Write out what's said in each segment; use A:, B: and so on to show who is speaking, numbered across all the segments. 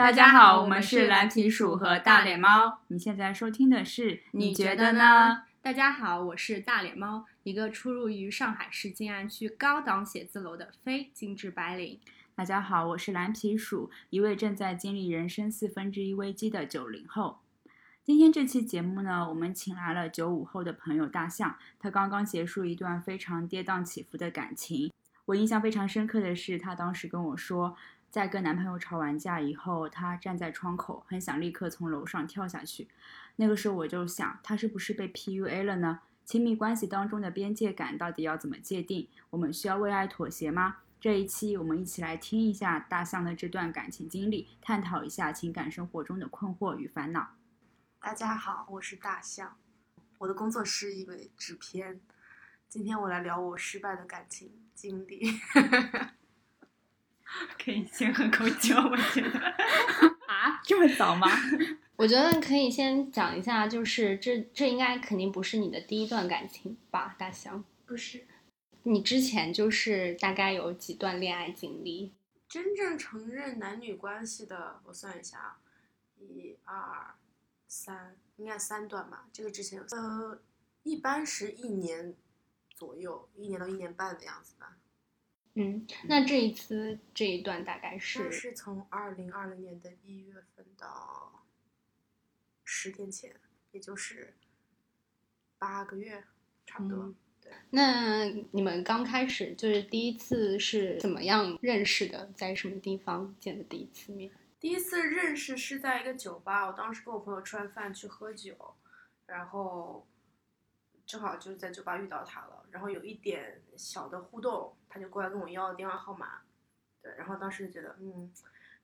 A: 大家好，我们是蓝皮鼠和大脸猫。你现在收听的是，你觉得呢？
B: 大家好，我是大脸猫，一个出入于上海市静安区高档写字楼的非精致白领。
A: 大家好，我是蓝皮鼠，一位正在经历人生四分之一危机的九零后。今天这期节目呢，我们请来了九五后的朋友大象，他刚刚结束一段非常跌宕起伏的感情。我印象非常深刻的是，他当时跟我说，在跟男朋友吵完架以后，他站在窗口，很想立刻从楼上跳下去。那个时候我就想，他是不是被 PUA 了呢？亲密关系当中的边界感到底要怎么界定？我们需要为爱妥协吗？这一期我们一起来听一下大象的这段感情经历，探讨一下情感生活中的困惑与烦恼。
C: 大家好，我是大象，我的工作是一位制片。今天我来聊我失败的感情经历。
A: 可以先喝口酒，我觉得啊，这么早吗？
B: 我觉得可以先讲一下，就是这这应该肯定不是你的第一段感情吧，大象？
C: 不是，
B: 你之前就是大概有几段恋爱经历？
C: 真正承认男女关系的，我算一下啊，一二三，应该三段吧。这个之前有呃，一般是一年左右，一年到一年半的样子吧。
B: 嗯，那这一次这一段大概
C: 是是从二零二零年的一月份到。十天前，也就是八个月，差不多。对，
B: 那你们刚开始就是第一次是怎么样认识的？在什么地方见的第一次面？
C: 第一次认识是在一个酒吧，我当时跟我朋友吃完饭去喝酒，然后正好就是在酒吧遇到他了，然后有一点小的互动，他就过来跟我要电话号码。对，然后当时就觉得，嗯。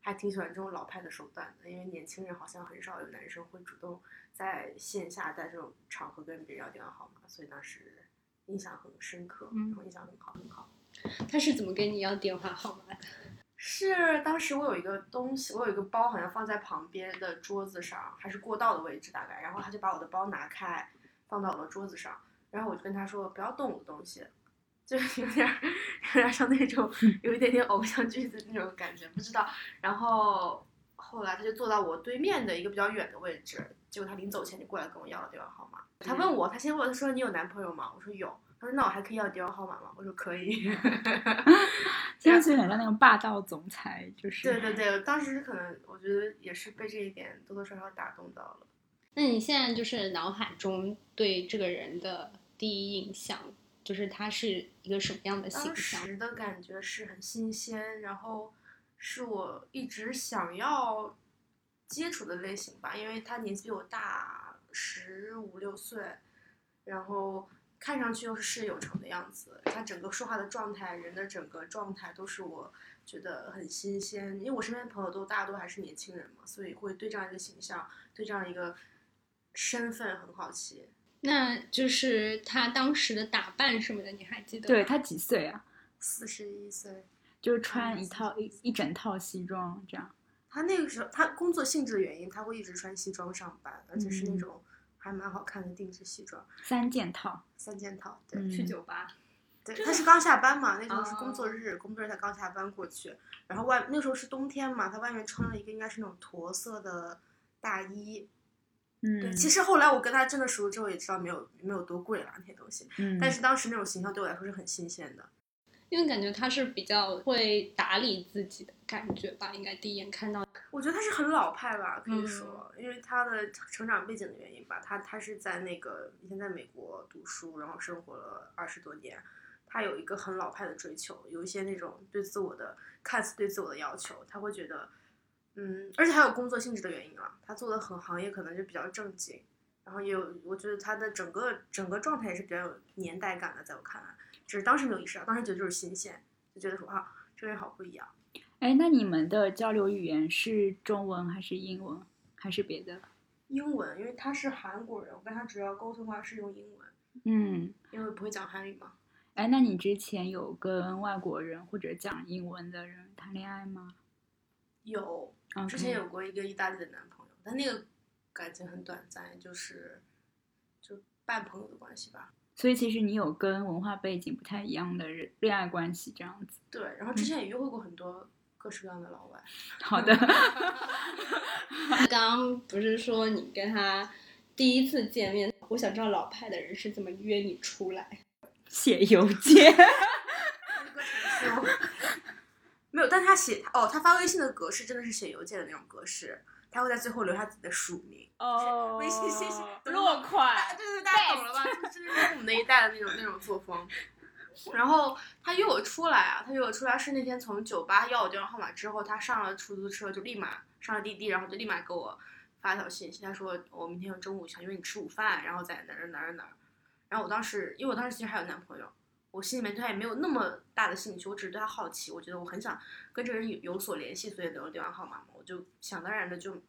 C: 还挺喜欢这种老派的手段的，因为年轻人好像很少有男生会主动在线下在这种场合跟别人要电话号码，所以当时印象很深刻，然后印象很好很好。
B: 他是怎么跟你要电话号码的？
C: 是当时我有一个东西，我有一个包，好像放在旁边的桌子上，还是过道的位置大概，然后他就把我的包拿开，放到我的桌子上，然后我就跟他说不要动我的东西。就 有点有点像那种 有一点点偶像剧的那种感觉，不知道。然后后来他就坐到我对面的一个比较远的位置，结果他临走前就过来跟我要了电话号码。他问我，他先问他说你有男朋友吗？我说有。他说那我还可以要电话号码吗？我说可以。
A: 听上去很像那种霸道总裁，就是。
C: 对对对，当时可能我觉得也是被这一点多多少少打动到了。
B: 那你现在就是脑海中对这个人的第一印象？就是他是一个什么样的形象？
C: 当时的感觉是很新鲜，然后是我一直想要接触的类型吧。因为他年纪比我大十五六岁，然后看上去又是事业有成的样子。他整个说话的状态，人的整个状态都是我觉得很新鲜。因为我身边的朋友都大多还是年轻人嘛，所以会对这样一个形象，对这样一个身份很好奇。
B: 那就是他当时的打扮什么的，你还记得？
A: 对他几岁啊？
C: 四十一岁，
A: 就是穿一套一一整套西装这样。
C: 他那个时候，他工作性质的原因，他会一直穿西装上班，而且是那种还蛮好看的定制西装。
A: 三件套，
C: 三件套，对，
B: 去酒吧。
C: 对，他是刚下班嘛，那时候是工作日，工作日他刚下班过去，然后外那时候是冬天嘛，他外面穿了一个应该是那种驼色的大衣。
A: 嗯，
C: 其实后来我跟他真的熟了之后，也知道没有没有多贵了那些东西。
A: 嗯，
C: 但是当时那种形象对我来说是很新鲜的，
B: 因为感觉他是比较会打理自己的感觉吧。应该第一眼看到，
C: 我觉得他是很老派吧，可以说，因为他的成长背景的原因吧。他他是在那个以前在美国读书，然后生活了二十多年，他有一个很老派的追求，有一些那种对自我的看似对自我的要求，他会觉得。嗯，而且还有工作性质的原因啊，他做的很行业可能就比较正经，然后也有，我觉得他的整个整个状态也是比较有年代感的，在我看来，只是当时没有意识到，当时觉得就是新鲜，就觉得说啊，这个人好不一样。
A: 哎，那你们的交流语言是中文还是英文还是别的？
C: 英文，因为他是韩国人，我跟他主要沟通的话是用英文。
A: 嗯，
C: 因为不会讲韩语嘛。
A: 哎，那你之前有跟外国人或者讲英文的人谈恋爱吗？
C: 有。之前有过一个意大利的男朋友，但那个感情很短暂，就是就半朋友的关系吧。
A: 所以其实你有跟文化背景不太一样的人恋爱关系这样子。
C: 对，然后之前也约会过很多各式各样的老外。
A: 好的，
B: 刚刚不是说你跟他第一次见面，我想知道老派的人是怎么约你出来？
A: 写邮件。
C: 没有，但他写哦，他发微信的格式真的是写邮件的那种格式，他会在最后留下自己的署名。
A: 哦
C: 微信信息
A: 落款
C: 大，对对，大家懂了吧？这就是我们那一代的那种那种作风。然后他约我出来啊，他约我出来是那天从酒吧要我电话号码之后，他上了出租车就立马上了滴滴，然后就立马给我发一条信息，他说我明天中午想约你吃午饭，然后在哪儿哪儿哪儿。然后我当时因为我当时其实还有男朋友，我心里面对他也没有那么大的兴趣，我只是对他好奇，我觉得我很想跟这个人有有所联系，所以留了电话号码嘛，我就想当然的就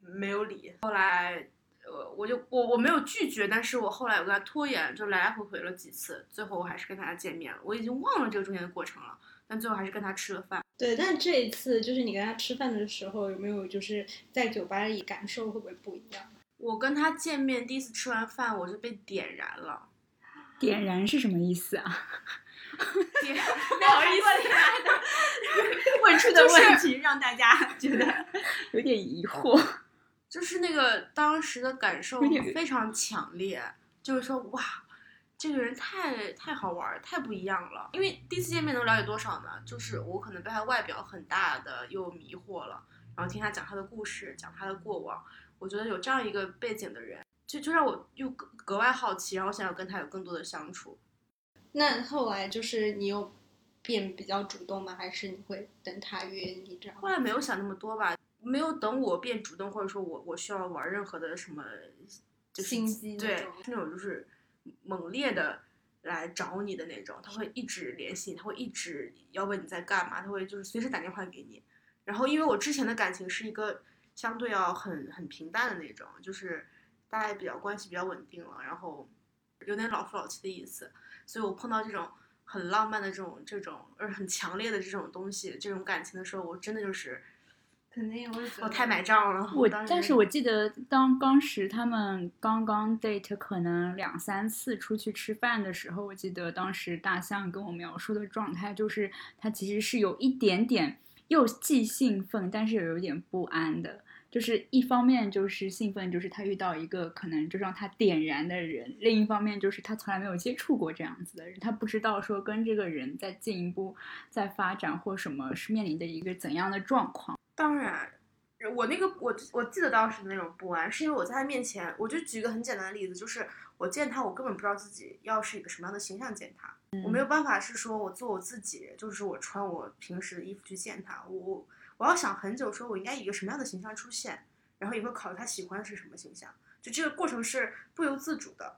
C: 没有理。后来呃，我就我我没有拒绝，但是我后来我跟他拖延，就来来回回了几次，最后我还是跟他见面了。我已经忘了这个中间的过程了，但最后还是跟他吃了饭。
B: 对，但这一次就是你跟他吃饭的时候，有没有就是在酒吧里感受会不会不一样？
C: 我跟他见面第一次吃完饭，我就被点燃了。
A: 点燃是什么意思啊？
C: 点，不好意思，问出的问题让大家觉得
A: 有点疑惑。
C: 就是那个当时的感受非常强烈，就是说哇，这个人太太好玩儿，太不一样了。因为第一次见面能了解多少呢？就是我可能被他外表很大的又迷惑了，然后听他讲他的故事，讲他的过往，我觉得有这样一个背景的人，就就让我又格格外好奇，然后想要跟他有更多的相处。
B: 那后来就是你有变比较主动吗？还是你会等他约你这样？
C: 后来没有想那么多吧，没有等我变主动，或者说我我需要玩任何的什么，就是
B: 心机那
C: 对
B: 种，
C: 那种就是猛烈的来找你的那种，他会一直联系你，他会一直要问你在干嘛，他会就是随时打电话给你。然后因为我之前的感情是一个相对要很很平淡的那种，就是大家也比较关系比较稳定了，然后有点老夫老妻的意思，所以我碰到这种很浪漫的这种这种，而很强烈的这种东西，这种感情的时候，我真的就是
B: 肯定会觉
C: 我太买账了。
A: 我
C: 当时
A: 但是我记得当当时他们刚刚 date 可能两三次出去吃饭的时候，我记得当时大象跟我描述的状态就是他其实是有一点点又既兴奋，但是又有点不安的。就是一方面就是兴奋，就是他遇到一个可能就让他点燃的人；另一方面就是他从来没有接触过这样子的人，他不知道说跟这个人在进一步在发展或什么是面临的一个怎样的状况。
C: 当然，我那个我我记得当时的那种不安，是因为我在他面前，我就举一个很简单的例子，就是我见他，我根本不知道自己要是一个什么样的形象见他，我没有办法是说我做我自己，就是我穿我平时的衣服去见他，我我要想很久，说我应该以一个什么样的形象出现，然后也会考虑他喜欢的是什么形象，就这个过程是不由自主的，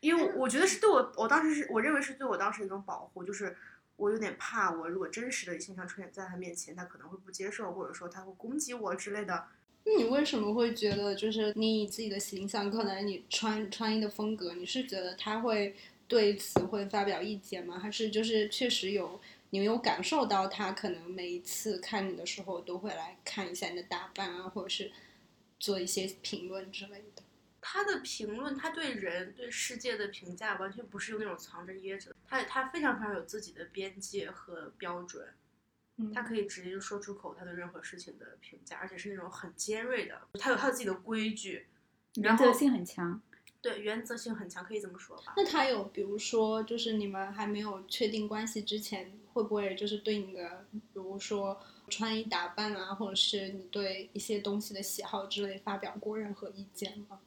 C: 因为我觉得是对我，我当时是我认为是对我当时一种保护，就是我有点怕，我如果真实的形象出现在他面前，他可能会不接受，或者说他会攻击我之类的。
B: 那你为什么会觉得，就是你以自己的形象，可能你穿穿衣的风格，你是觉得他会对此会发表意见吗？还是就是确实有你有感受到他可能每一次看你的时候都会来看一下你的打扮啊，或者是做一些评论之类的？
C: 他的评论，他对人、对世界的评价，完全不是用那种藏着掖着，他他非常非常有自己的边界和标准，
B: 嗯
C: 他可以直接就说出口他对任何事情的评价，而且是那种很尖锐的，他有他有自己的规矩，
A: 原则性很强。
C: 对原则性很强，可以这么说吧。
B: 那他有比如说，就是你们还没有确定关系之前，会不会就是对你的，比如说穿衣打扮啊，或者是你对一些东西的喜好之类发表过任何意见吗？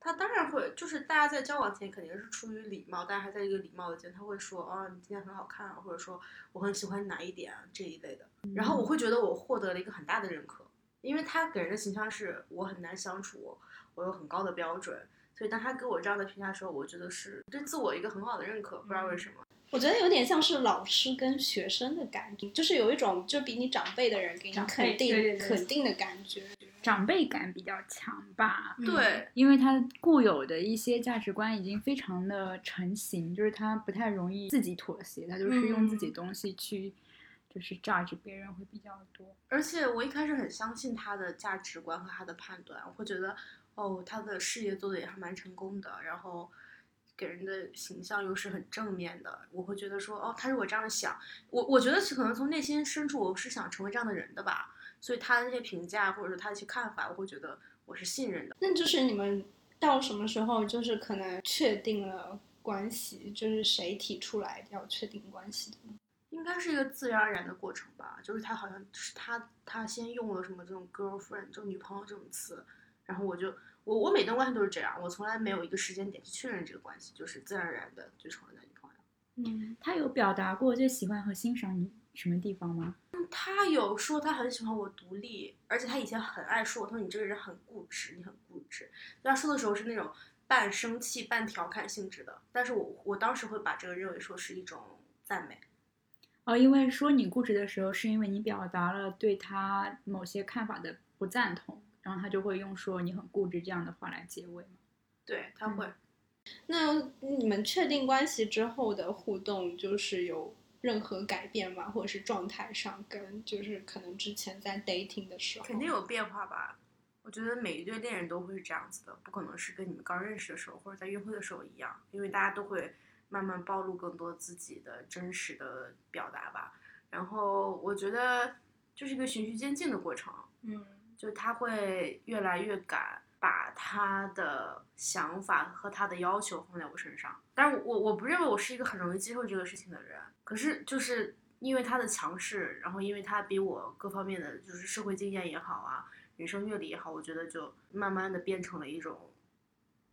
C: 他当然会，就是大家在交往前肯定是出于礼貌，大家还在一个礼貌的间，他会说啊，你今天很好看啊，或者说我很喜欢哪一点啊这一类的。然后我会觉得我获得了一个很大的认可，因为他给人的形象是我很难相处，我有很高的标准，所以当他给我这样的评价的时候，我觉得是对自我一个很好的认可，不知道为什么。
B: 我觉得有点像是老师跟学生的感觉，就是有一种就比你长辈的人给你肯定
A: 对对对
B: 肯定的感觉。
A: 长辈感比较强吧，
B: 嗯。
C: 对，
A: 因为他固有的一些价值观已经非常的成型，就是他不太容易自己妥协，他就是用自己东西去，就是榨着别人会比较多。
C: 而且我一开始很相信他的价值观和他的判断，我会觉得哦，他的事业做的也还蛮成功的，然后给人的形象又是很正面的，我会觉得说，哦，他如果这样想，我我觉得是可能从内心深处我是想成为这样的人的吧，所以他的那些评价或者说他的一些看法，我会觉得我是信任的。
B: 那就是你们到什么时候就是可能确定了关系，就是谁提出来要确定关系的？
C: 应该是一个自然而然的过程吧，就是他好像是他他先用了什么这种 girlfriend 就女朋友这种词，然后我就我我每段关系都是这样，我从来没有一个时间点去确认这个关系，就是自然而然的就成了男女朋友。
B: 嗯，
A: 他有表达过最喜欢和欣赏你什么地方吗？
C: 他有说他很喜欢我独立，而且他以前很爱说我，他说你这个人很固执，你很固执。就他说的时候是那种半生气半调侃性质的，但是我我当时会把这个认为说是一种赞美。
A: 哦，因为说你固执的时候，是因为你表达了对他某些看法的不赞同，然后他就会用说你很固执这样的话来结尾嘛。
C: 对他会。
B: 那你们确定关系之后的互动，就是有任何改变吗？或者是状态上跟就是可能之前在 dating 的时候，
C: 肯定有变化吧。我觉得每一对恋人都会是这样子的，不可能是跟你们刚认识的时候或者在约会的时候一样，因为大家都会慢慢暴露更多自己的真实的表达吧。然后我觉得就是一个循序渐进的过程，
B: 嗯
C: 就是他会越来越敢把他的想法和他的要求放在我身上。但是我我不认为我是一个很容易接受这个事情的人，可是就是因为他的强势，然后因为他比我各方面的就是社会经验也好啊，人生阅历也好，我觉得就慢慢的变成了一种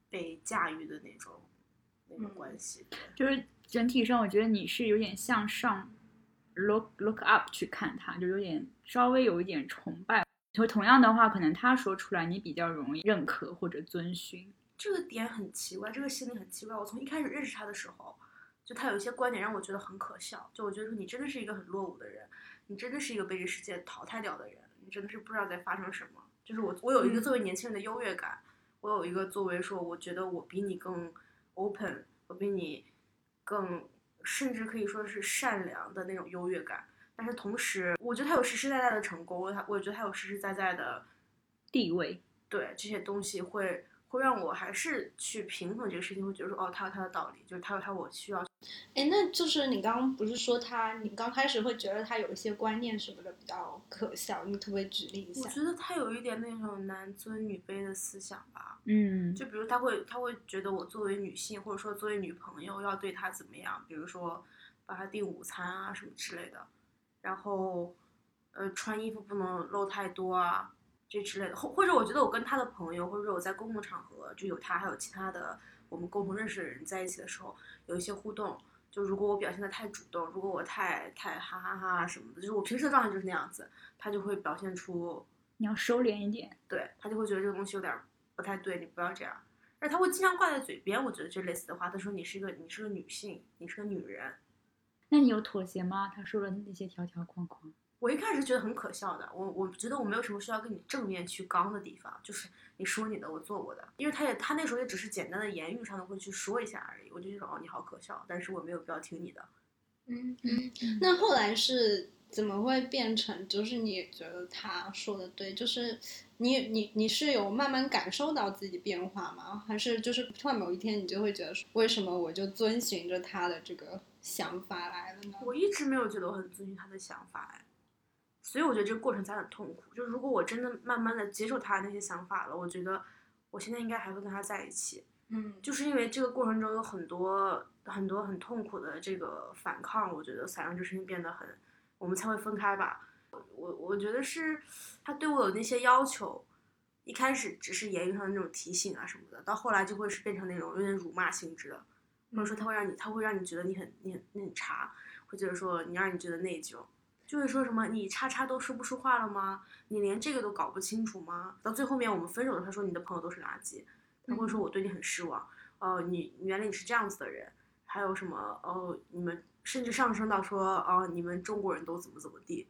C: 被驾驭的那种那种
B: 嗯
C: 关系。对
A: 就是整体上，我觉得你是有点向上 look look up 去看他，就有点稍微有一点崇拜。就同样的话，可能他说出来，你比较容易认可或者遵循。
C: 这个点很奇怪，这个心理很奇怪。我从一开始认识他的时候，就他有一些观点让我觉得很可笑。就我觉得说你真的是一个很落伍的人，你真的是一个被这世界淘汰掉的人，你真的是不知道在发生什么。就是我，我有一个
B: 嗯
C: 作为年轻人的优越感，我有一个作为说，我觉得我比你更 open，我比你更，甚至可以说是善良的那种优越感。但是同时，我觉得他有实实在在的成功，我我觉得他有实实在在的
A: 地位，
C: 对这些东西会会让我还是去平衡这个事情，会觉得说哦，他有他的道理，就是他有他我需要。
B: 哎，那就是你刚刚不是说他，你刚开始会觉得他有一些观念什么的比较可笑，你可不可以举例一下？
C: 我觉得他有一点那种男尊女卑的思想吧，
A: 嗯，
C: 就比如他会他会觉得我作为女性或者说作为女朋友要对他怎么样，比如说把他订午餐啊什么之类的，然后呃穿衣服不能露太多啊这之类的，或或者我觉得我跟他的朋友或者我在公共场合就有他还有其他的我们共同认识的人在一起的时候有一些互动，就如果我表现的太主动，如果我太太哈哈哈什么的，就是我平时的状态就是那样子，他就会表现出
A: 你要收敛一点。
C: 对他就会觉得这个东西有点儿不太对，你不要这样。而他会经常挂在嘴边，我觉得这类似的话，他说你是个你是个女性，你是个女人。
A: 那你有妥协吗？他说了那些条条框框。
C: 我一开始觉得很可笑的，我我觉得我没有什么需要跟你正面去刚的地方，就是你说你的，我做我的，因为他也他那时候也只是简单的言语上的会去说一下而已，我就觉得哦你好可笑，但是我没有必要听你的。
B: 嗯嗯，那后来是怎么会变成？就是你觉得他说的对，就是你你你是有慢慢感受到自己变化吗？还是就是突然某一天你就会觉得说，为什么我就遵循着他的这个想法来了呢？
C: 我一直没有觉得我很遵循他的想法哎，所以我觉得这个过程才很痛苦。就是如果我真的慢慢的接受他的那些想法了，我觉得我现在应该还会跟他在一起。
B: 嗯
C: 就是因为这个过程中有很多很多很痛苦的这个反抗，我觉得才让这事情变得很，我们才会分开吧。我我觉得是他对我有那些要求，一开始只是言语上的那种提醒啊什么的，到后来就会是变成那种有点辱骂性质的，或者说他会让你他会让你觉得你很你很你很差，会觉得说你让你觉得内疚。就会说什么你叉叉都说不出话了吗？你连这个都搞不清楚吗？到最后面我们分手的时候，他说你的朋友都是垃圾，他会说我对你很失望。哦，你原来你是这样子的人，还有什么？哦，你们甚至上升到说，哦，你们中国人都怎么怎么地。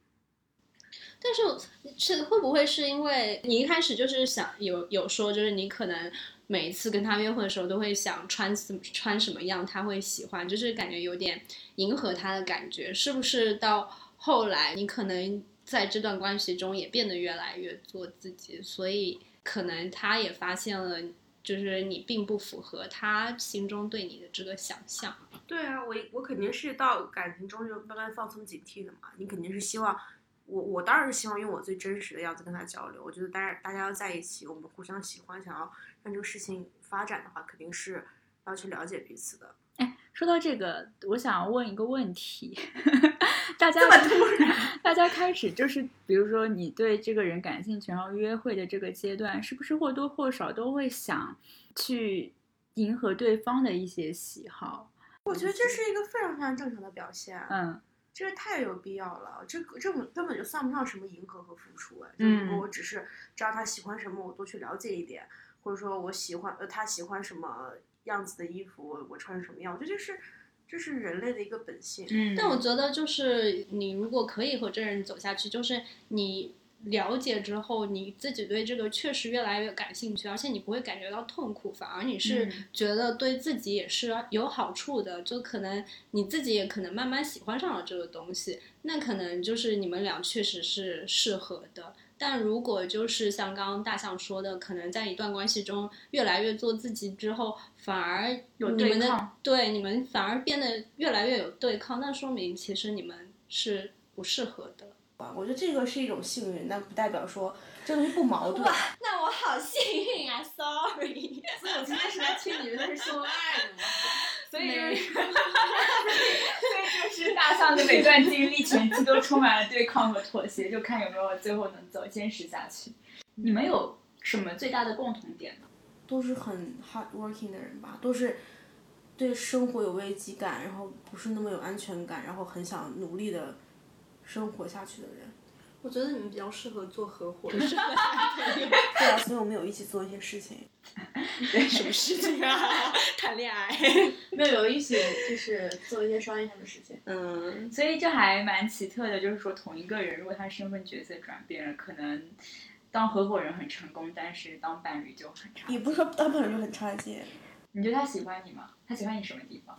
B: 但是是会不会是因为你一开始就是想有有说，就是你可能每一次跟他约会的时候都会想穿什穿什么样他会喜欢，就是感觉有点迎合他的感觉，是不是到后来你可能在这段关系中也变得越来越做自己，所以可能他也发现了就是你并不符合他心中对你的这个想象。
C: 对啊，我我肯定是到感情中就慢慢放松警惕的嘛。你肯定是希望我，我当然是希望用我最真实的样子跟他交流。我觉得大家大家要在一起，我们互相喜欢，想要让这个事情发展的话，肯定是要去了解彼此的。
A: 哎，说到这个，我想要问一个问题，大家
C: 突然，
A: 大家开始就是，比如说你对这个人感兴趣，然后约会的这个阶段，是不是或多或少都会想去迎合对方的一些喜好？
C: 我觉得这是一个非常非常正常的表现。
A: 嗯
C: 这个太有必要了，这个这根本就算不上什么迎合和付出哎。
A: 嗯
C: 就如果我只是知道他喜欢什么，我多去了解一点，或者说我喜欢呃他喜欢什么样子的衣服，我我穿什么样，我觉得这是这是人类的一个本性。
A: 嗯
B: 但我觉得，就是你如果可以和这人走下去，就是你了解之后，你自己对这个确实越来越感兴趣，而且你不会感觉到痛苦，反而你是
A: 嗯
B: 觉得对自己也是有好处的，就可能你自己也可能慢慢喜欢上了这个东西，那可能就是你们俩确实是适合的。但如果就是像刚刚大象说的，可能在一段关系中越来越做自己之后，反而
A: 有
B: 你们的
A: 对抗
B: 对你们反而变得越来越有对抗，那说明其实你们是不适合的。
C: 我觉得这个是一种幸运，但不代表说这东西不矛盾。
B: 那我好幸运啊！Sorry，
C: 所以我今天是来听你们是秀恩爱的嘛。
A: 所以就是，所以就是大象的每段经历前期都充满了对抗和妥协，就看有没有最后能走坚持下去。你们有什么最大的共同点呢？
C: 都是很 hard working 的人吧，都是对生活有危机感，然后不是那么有安全感，然后很想努力的生活下去的人。
B: 我觉得你们比较适合做合伙人。
C: 对啊，所以我们有一起做一些事情。
B: 对什么事情啊？谈恋爱。
C: 没有有一起就是做一些商业上的事情。
B: 嗯，
A: 所以这还蛮奇特的，就是说同一个人，如果他身份角色转变了，可能当合伙人很成功，但是当伴侣就很差。
C: 也不是说当伴侣就很差劲，
A: 你觉得他喜欢你吗？他喜欢你什么地方？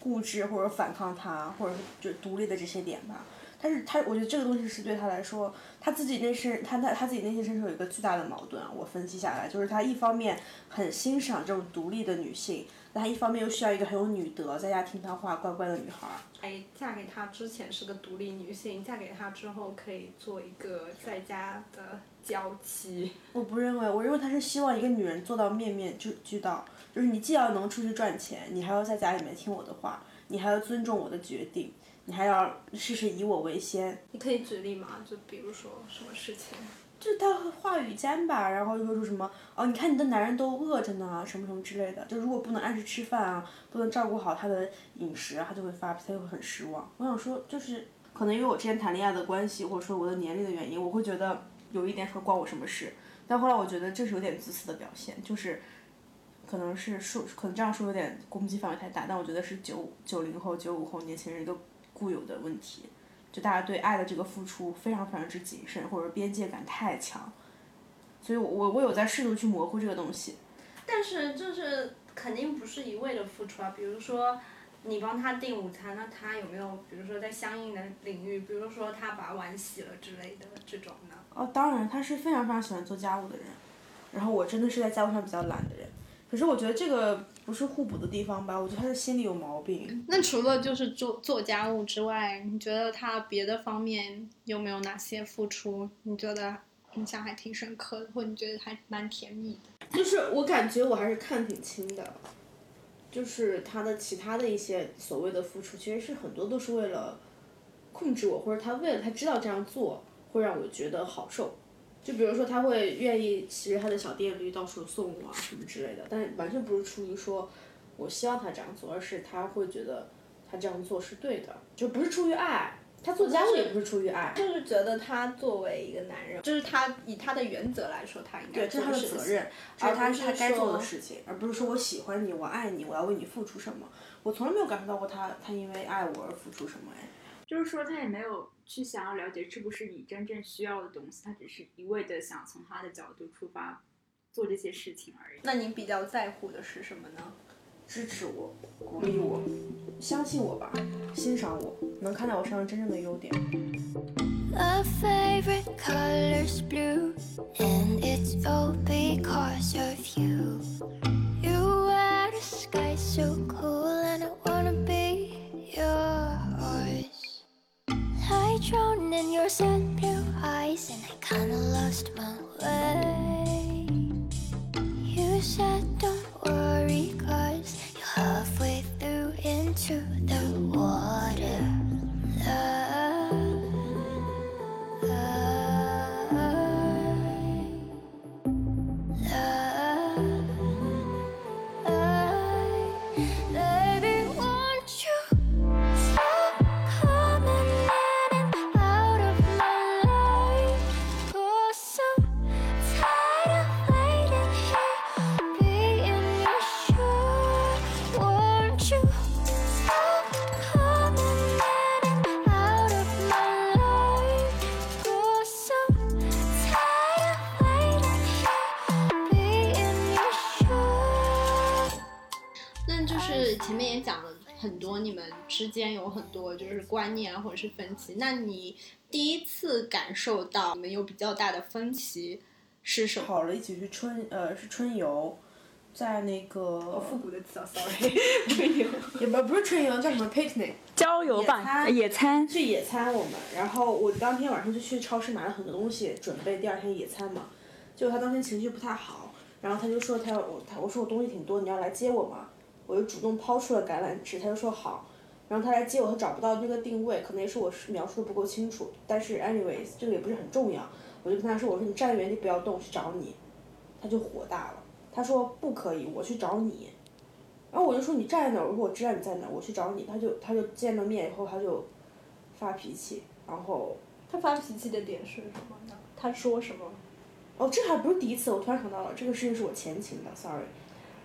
C: 固执或者反抗他，或者就独立的这些点吧。但是他，我觉得这个东西是对他来说，他自己内心，他他他自己内心深处有一个巨大的矛盾啊。我分析下来，就是他一方面很欣赏这种独立的女性，但他一方面又需要一个很有女德，在家听他话、乖乖的女孩儿。
B: 哎，嫁给他之前是个独立女性，嫁给他之后可以做一个在家的娇妻。
C: 我不认为，我认为他是希望一个女人做到面面俱俱到，就是你既要能出去赚钱，你还要在家里面听我的话，你还要尊重我的决定，你还要事事以我为先。
B: 你可以举例吗？就比如说什么事情？
C: 就是他话语间吧，然后就会说什么哦，你看你的男人都饿着呢，什么什么之类的。就如果不能按时吃饭啊，不能照顾好他的饮食啊，他就会发脾气，他就会很失望。我想说，就是可能因为我之前谈恋爱的关系，或者说我的年龄的原因，我会觉得有一点说关我什么事。但后来我觉得这是有点自私的表现，就是可能是说，可能这样说有点攻击范围太大，但我觉得是九九零后、九五后年轻人一个固有的问题。就大家对爱的这个付出非常非常之谨慎，或者边界感太强，所以我我我有在试图去模糊这个东西。
B: 但是就是肯定不是一味的付出啊，比如说你帮他订午餐，那他有没有比如说在相应的领域，比如说他把碗洗了之类的这种呢？
C: 哦，当然他是非常非常喜欢做家务的人，然后我真的是在家务上比较懒的人。可是我觉得这个不是互补的地方吧？我觉得他的心里有毛病。
B: 那除了就是做做家务之外，你觉得他别的方面有没有哪些付出？你觉得印象还挺深刻的，或你觉得还蛮甜蜜的？
C: 就是我感觉我还是看挺清的，就是他的其他的一些所谓的付出，其实是很多都是为了控制我，或者他为了他知道这样做会让我觉得好受。就比如说他会愿意骑着他的小电驴到处送我啊什么之类的，但是完全不是出于说我希望他这样做，而是他会觉得他这样做是对的，就不是出于爱。他做家务也不是出于爱，
B: 就是觉得他作为一个男人，就是他以他的原则来说，他应该
C: 对，这是他的责任，这是他
B: 是
C: 他该做的事情，而不是说我喜欢你，我爱你，我要为你付出什么。我从来没有感受到过他他因为爱我而付出什么哎。
A: 就是说他也没有去想要了解是不是你真正需要的东西他只是一味的想从他的角度出发做这些事情而已。
B: 那您比较在乎的是什么呢？
C: 支持我鼓励我相信我吧欣赏我能看到我身上真正的优点。
D: Favorite colors blue and it's all because of you.
B: You weather sky so cool and I won't be you Drowning in
D: your sad blue eyes, and I kinda lost my way. You said, Don't worry, cause
B: 间有很多就是观念啊或者是分歧。那你第一次感受到你们有比较大的分歧是什么？
C: 跑了一起去春呃是春游，在那个
E: 复古的词啊，sorry，春游
C: 也不不是春游，叫什么 picnic，
A: 郊游吧，
C: 野
A: 野餐。
C: 去野餐我们，然后我当天晚上就去超市买了很多东西，准备第二天野餐嘛。结果他当天情绪不太好，然后他就说他要我他我说我东西挺多，你要来接我吗？我就主动抛出了橄榄枝，他就说好。然后他来接我，他找不到那个定位，可能也是我描述的不够清楚。但是 anyways 这个也不是很重要，我就跟他说我说你站原地不要动，我去找你。他就火大了，他说不可以，我去找你。然后我就说你站在哪儿？我说我知道你在哪儿，我去找你。他就他就见了面以后他就发脾气，然后
B: 他发脾气的点是什么呢？他说什么？
C: 哦，这还不是第一次，我突然想到了，这个事情是我前情的，sorry。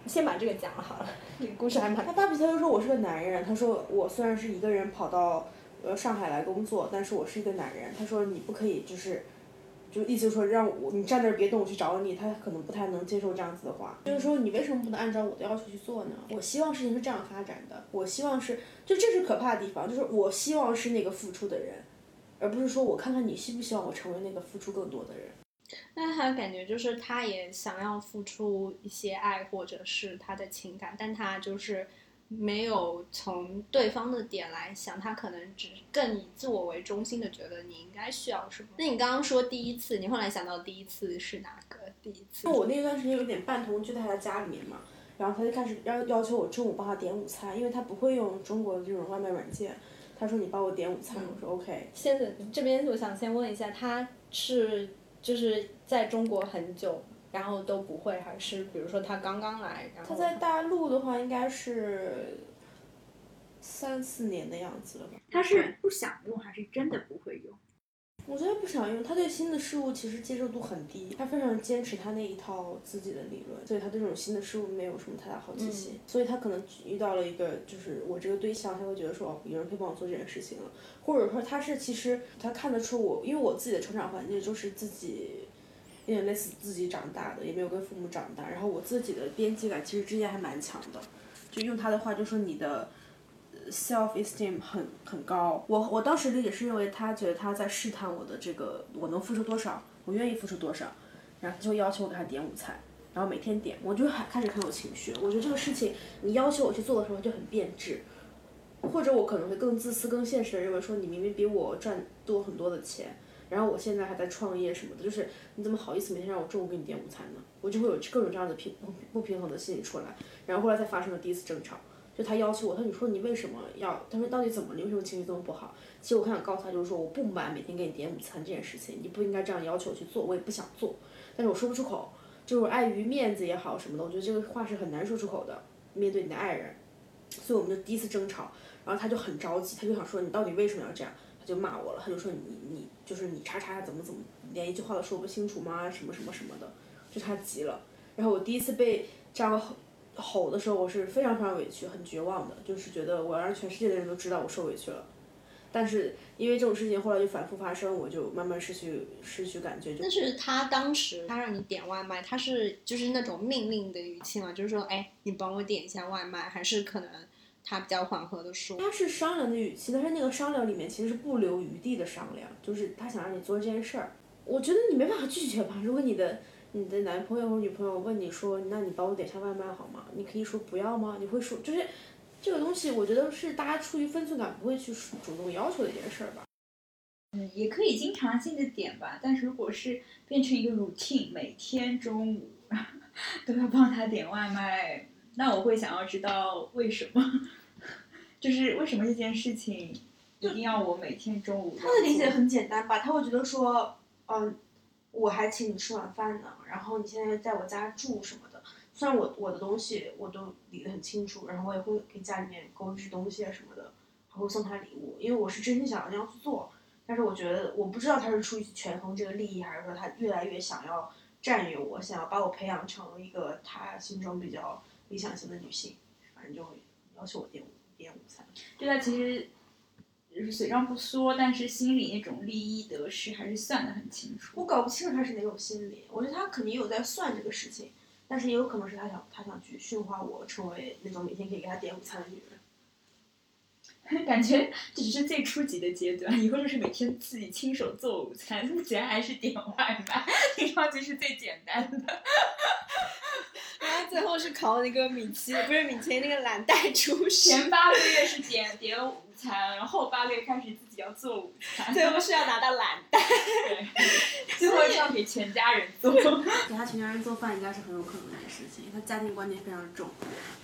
B: 先把这个讲了好了，这个故事还蛮
C: 他发脾气，他就说我是个男人。他说我虽然是一个人跑到呃上海来工作，但是我是一个男人。他说你不可以就是，就意思说让我你站那儿别动，我去找你。他可能不太能接受这样子的话，就是说你为什么不能按照我的要求去做呢？我希望事情是这样发展的，我希望是就这是可怕的地方，就是我希望是那个付出的人，而不是说我看看你希不希望我成为那个付出更多的人。
B: 那他感觉就是他也想要付出一些爱或者是他的情感，但他就是没有从对方的点来想，他可能只更以自我为中心的觉得你应该需要什么。那你刚刚说第一次，你后来想到第一次是哪个？第一次？
C: 我那段时间有点半同居在他家里面嘛，然后他就开始要要求我中午帮他点午餐，因为他不会用中国的这种外卖软件。他说你帮我点午餐，我说 OK。
B: 现在这边我想先问一下，他是就是在中国很久，然后都不会，还是比如说他刚刚来，然后
C: 他在大陆的话应该是三四年的样子了吧？
A: 他是不想用还是真的不会用？
C: 我觉得不想用，他对新的事物其实接受度很低，他非常坚持他那一套自己的理论，所以他对这种新的事物没有什么太大好奇心，所以他可能遇到了一个就是我这个对象，他会觉得说哦，有人可以帮我做这件事情了，或者说他是其实他看得出我，因为我自己的成长环境就是自己。有点类似自己长大的，也没有跟父母长大，然后我自己的边界感其实之前还蛮强的，就用他的话就说你的 self esteem 很很高。我我当时理解是认为他觉得他在试探我的这个我能付出多少，我愿意付出多少，然后就要求我给他点午餐，然后每天点，我就还开始很有情绪。我觉得这个事情你要求我去做的时候就很变质，或者我可能会更自私、更现实的认为说你明明比我赚多很多的钱。然后我现在还在创业什么的，就是你怎么好意思每天让我中午给你点午餐呢？我就会有各种这样的平不平衡的心理出来。然后后来才发生了第一次争吵，就他要求我，他说你说你为什么要？他说到底怎么了？你为什么情绪这么不好？其实我很想告诉他，就是说我不满每天给你点午餐这件事情，你不应该这样要求去做，我也不想做，但是我说不出口，就是碍于面子也好什么的，我觉得这个话是很难说出口的，面对你的爱人。所以我们就第一次争吵，然后他就很着急，他就想说你到底为什么要这样？他就骂我了，他就说你你就是你叉叉怎么怎么连一句话都说不清楚吗？什么什么什么的，就他急了。然后我第一次被这样吼吼的时候，我是非常非常委屈，很绝望的，就是觉得我要让全世界的人都知道我受委屈了。但是因为这种事情后来就反复发生，我就慢慢失去失去感觉。就
B: 但是他当时他让你点外卖，他是就是那种命令的语气嘛，就是说，哎，你帮我点一下外卖，还是可能他比较缓和的说。
C: 他是商量的语气，但是那个商量里面其实是不留余地的商量，就是他想让你做这件事儿。我觉得你没办法拒绝吧？如果你的你的男朋友或女朋友问你说，那你帮我点下外卖好吗？你可以说不要吗？你会说就是这个东西，我觉得是大家出于分寸感不会去主动要求的一件事儿吧。
A: 嗯，也可以经常性的点吧，但是如果是变成一个 routine，每天中午 都要帮他点外卖，那我会想要知道为什么，就是为什么这件事情一定要我每天中午？
C: 他的理解很简单吧，他会觉得说，嗯，我还请你吃晚饭呢，然后你现在在我家住什么的，虽然我我的东西我都理得很清楚，然后我也会给家里面购置东西啊什么的，还会送他礼物，因为我是真心想要这样做。但是我觉得，我不知道他是出于权衡这个利益，还是说他越来越想要占有我，想要把我培养成一个他心中比较理想型的女性，反正就会要求我点点午餐。
A: 对他其实就是嘴上不说，但是心里那种利益得失还是算得很清楚。
C: 我搞不清楚他是哪种心理，我觉得他肯定有在算这个事情，但是也有可能是他想他想去驯化我，成为那种每天可以给他点午餐的女人。
A: 感觉这只是最初级的阶段，以后就是每天自己亲手做午餐，目前还是点外卖，听上去是最简单的。
B: 然后最后是考那个米奇，不是米奇那个蓝带厨师，
A: 前八个月是点点午餐，然后后八个月开始自己要做午餐，
B: 最后是要拿到蓝带。
A: 对，最后是要给全家人做。
C: 给他全家人做饭应该是很有可能的事情，他家庭观念非常重，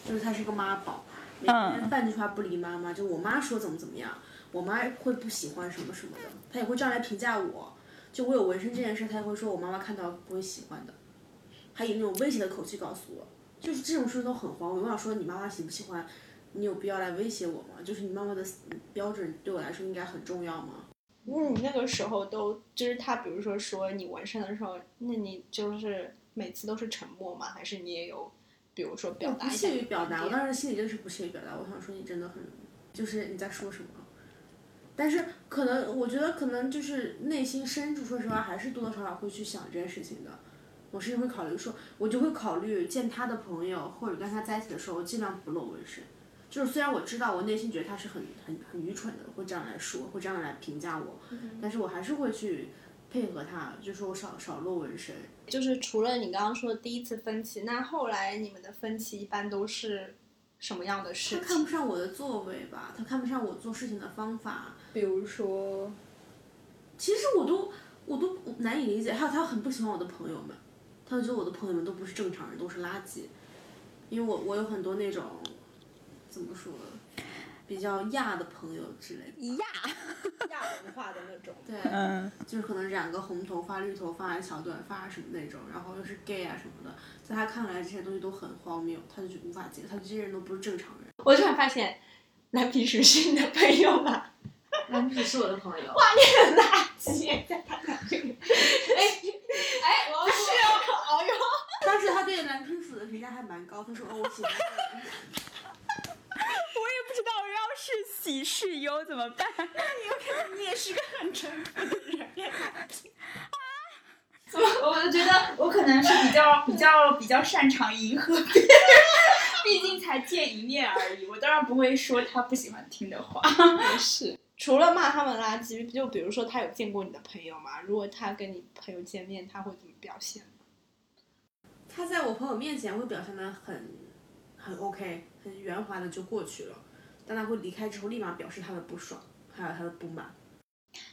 C: 就是他是个妈宝，每天半句话不离妈妈，就我妈说怎么怎么样，我妈会不喜欢什么什么的，他也会这样来评价我。就我有纹身这件事，他也会说我妈妈看到不会喜欢的，他以那种威胁的口气告诉我，就是这种事都很慌。我想说你妈妈喜不喜欢，你有必要来威胁我吗？就是你妈妈的标准对我来说应该很重要吗？
B: 那你那个时候都就是他，比如说说你纹身的时候，那你就是每次都是沉默吗？还是你也有，比如说表达
C: 不屑于表达，我当时心里就是不屑于表达。我想说你真的很，就是你在说什么？但是可能我觉得可能就是内心深处，说实话还是多多少少会去想这件事情的。我甚至会考虑说，我就会考虑见他的朋友或者跟他在一起的时候，尽量不露纹身。就是虽然我知道我内心觉得他是很很很愚蠢的，会这样来说，会这样来评价我，但是我还是会去配合他，就说我少少露纹身。
B: 就是除了你刚刚说的第一次分歧，那后来你们的分歧一般都是什么样的事
C: 他看？不上我的作为吧，他看不上我做事情的方法，
B: 比如说，
C: 其实我都我都难以理解，还有他很不喜欢我的朋友们，他就觉得我的朋友们都不是正常人，都是垃圾，因为我我有很多那种怎么说，比较亚的朋友之类的，
B: 亚 亚文化的那种。
C: 对，
A: 嗯，
C: 就是可能染个红头发、绿头发、小短发什么那种，然后又是 gay 啊什么的，在他看来这些东西都很荒谬，他就觉得无法接受，他觉得这些人都不是正常人。
B: 我突然发现，蓝皮鼠是你的朋友吗？
C: 蓝皮是我的朋友，
B: 垃圾，在他俩这个，哎
C: 他对蓝皮鼠的评价还蛮高，他说哦我喜欢。
A: 我也不知道要是喜是忧怎么办。有可能你也是个很淳朴的人。啊！我我觉得我可能是比较比较比较擅长迎合别人，毕竟才见一面而已。我当然不会说他不喜欢听的话。
B: 是。除了骂他们垃圾，就比如说他有见过你的朋友吗？如果他跟你朋友见面，他会怎么表现？
C: 他在我朋友面前会表现的很很 OK，很圆滑的就过去了，但他会离开之后立马表示他的不爽，还有他的不满。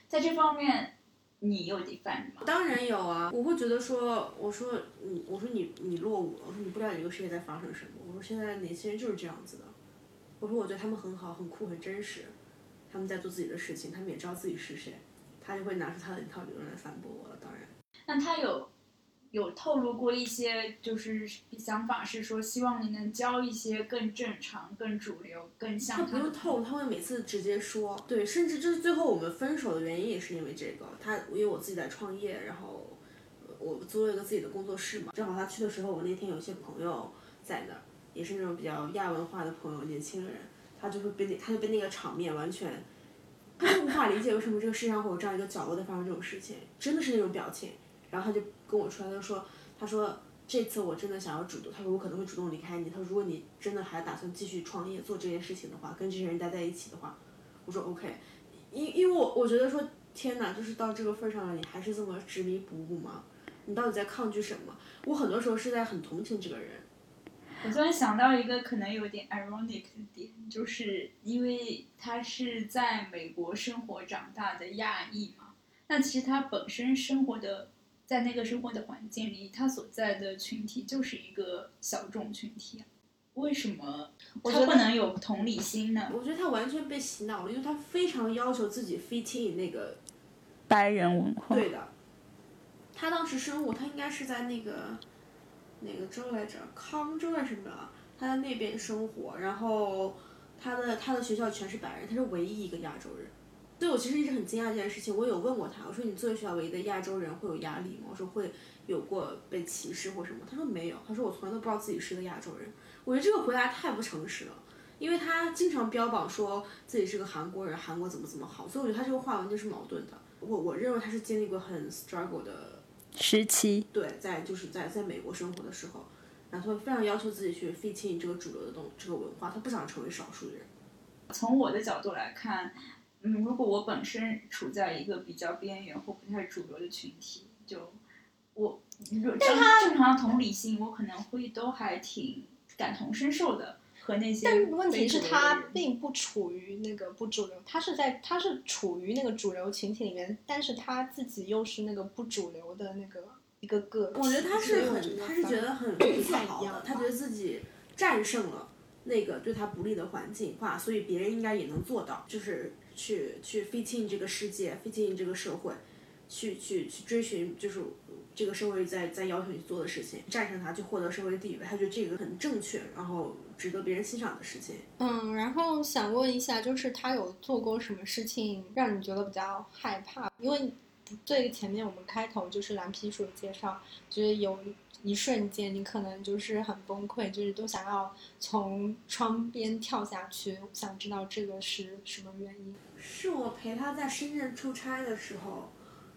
A: 在这方面，你有 defend 吗？
C: 当然有啊，我会觉得说，我说你，我说你你落伍了，我说你不知道这个世界在发生什么，我说现在年轻人就是这样子的，我说我觉得他们很好，很酷，很真实，他们在做自己的事情，他们也知道自己是谁，他就会拿出他的一套理论来反驳我了，当然。
A: 那他有有透露过一些就是想法，是说希望你能教一些更正常、更主流、更像他他
C: 不用透露，他会每次直接说。对，甚至就是最后我们分手的原因也是因为这个。他因为我自己在创业，然后呃我租了一个自己的工作室嘛，正好他去的时候，我那天有一些朋友在那儿，也是那种比较亚文化的朋友，年轻人，他就会被那他就被那个场面完全，他就无法理解为什么这个世界上会有这样一个角落在发生这种事情，真的是那种表情。然后他就跟我说，他说，他说这次我真的想要主动，他说我可能会主动离开你，他说如果你真的还打算继续创业做这件事情的话，跟这些人待在一起的话，我说 OK，因因为我我觉得说天哪，就是到这个份上了，你还是这么执迷不悟吗？你到底在抗拒什么？我很多时候是在很同情这个人，
A: 我突然想到一个可能有点 ironic 的点，就是因为他是在美国生活长大的亚裔嘛，那其实他本身生活的在那个生活的环境里，他所在的群体就是一个小众群体啊，为什么他不能有同理心呢？
C: 我觉得他完全被洗脑了，因为他非常要求自己 fit in 那个
A: 白人文化
C: 对的，他当时生活，他应该是在那个哪个州来着？康州还是什么啊？他在那边生活，然后他的他的学校全是白人，他是唯一一个亚洲人。对我其实一直很惊讶这件事情，我有问过他，我说你作为学校唯一的亚洲人会有压力吗？我说会有过被歧视或什么？他说没有，他说我从来都不知道自己是个亚洲人。我觉得这个回答太不诚实了。因为他经常标榜说自己是个韩国人，韩国怎么怎么好，所以我觉得他这个话完全是矛盾的。我我认为他是经历过很 struggle 的
A: 时期，
C: 对，在就是在在美国生活的时候，然后他非常要求自己去 fit in 这个主流的东这个文化，他不想成为少数的人。
A: 从我的角度来看，嗯，如果我本身处在一个比较边缘或不太主流的群体，就我但他正正常的同理心，我可能会都还挺感同身受的，和那些
B: 但问题是他并不处于那个不主流，他是在他是处于那个主流群体里面，但是他自己又是那个不主流的那个一个个体。
C: 我觉得他是很，
B: 我觉得
C: 他是觉得很
B: 不
C: 自
B: 太一样
C: 豪的，他觉得自己战胜了那个对他不利的环境化，所以别人应该也能做到，就是去去 fit in 这个世界，fit in 这个社会，去去去追寻就是这个社会在在要求你做的事情，战胜它，去获得社会地位，他觉得这个很正确，然后值得别人欣赏的事情。
B: 嗯，然后想问一下，就是他有做过什么事情让你觉得比较害怕？因为最前面我们开头就是蓝皮鼠的介绍，就是有一瞬间你可能就是很崩溃，就是都想要从窗边跳下去。想知道这个是什么原因？
C: 是我陪他在深圳出差的时候，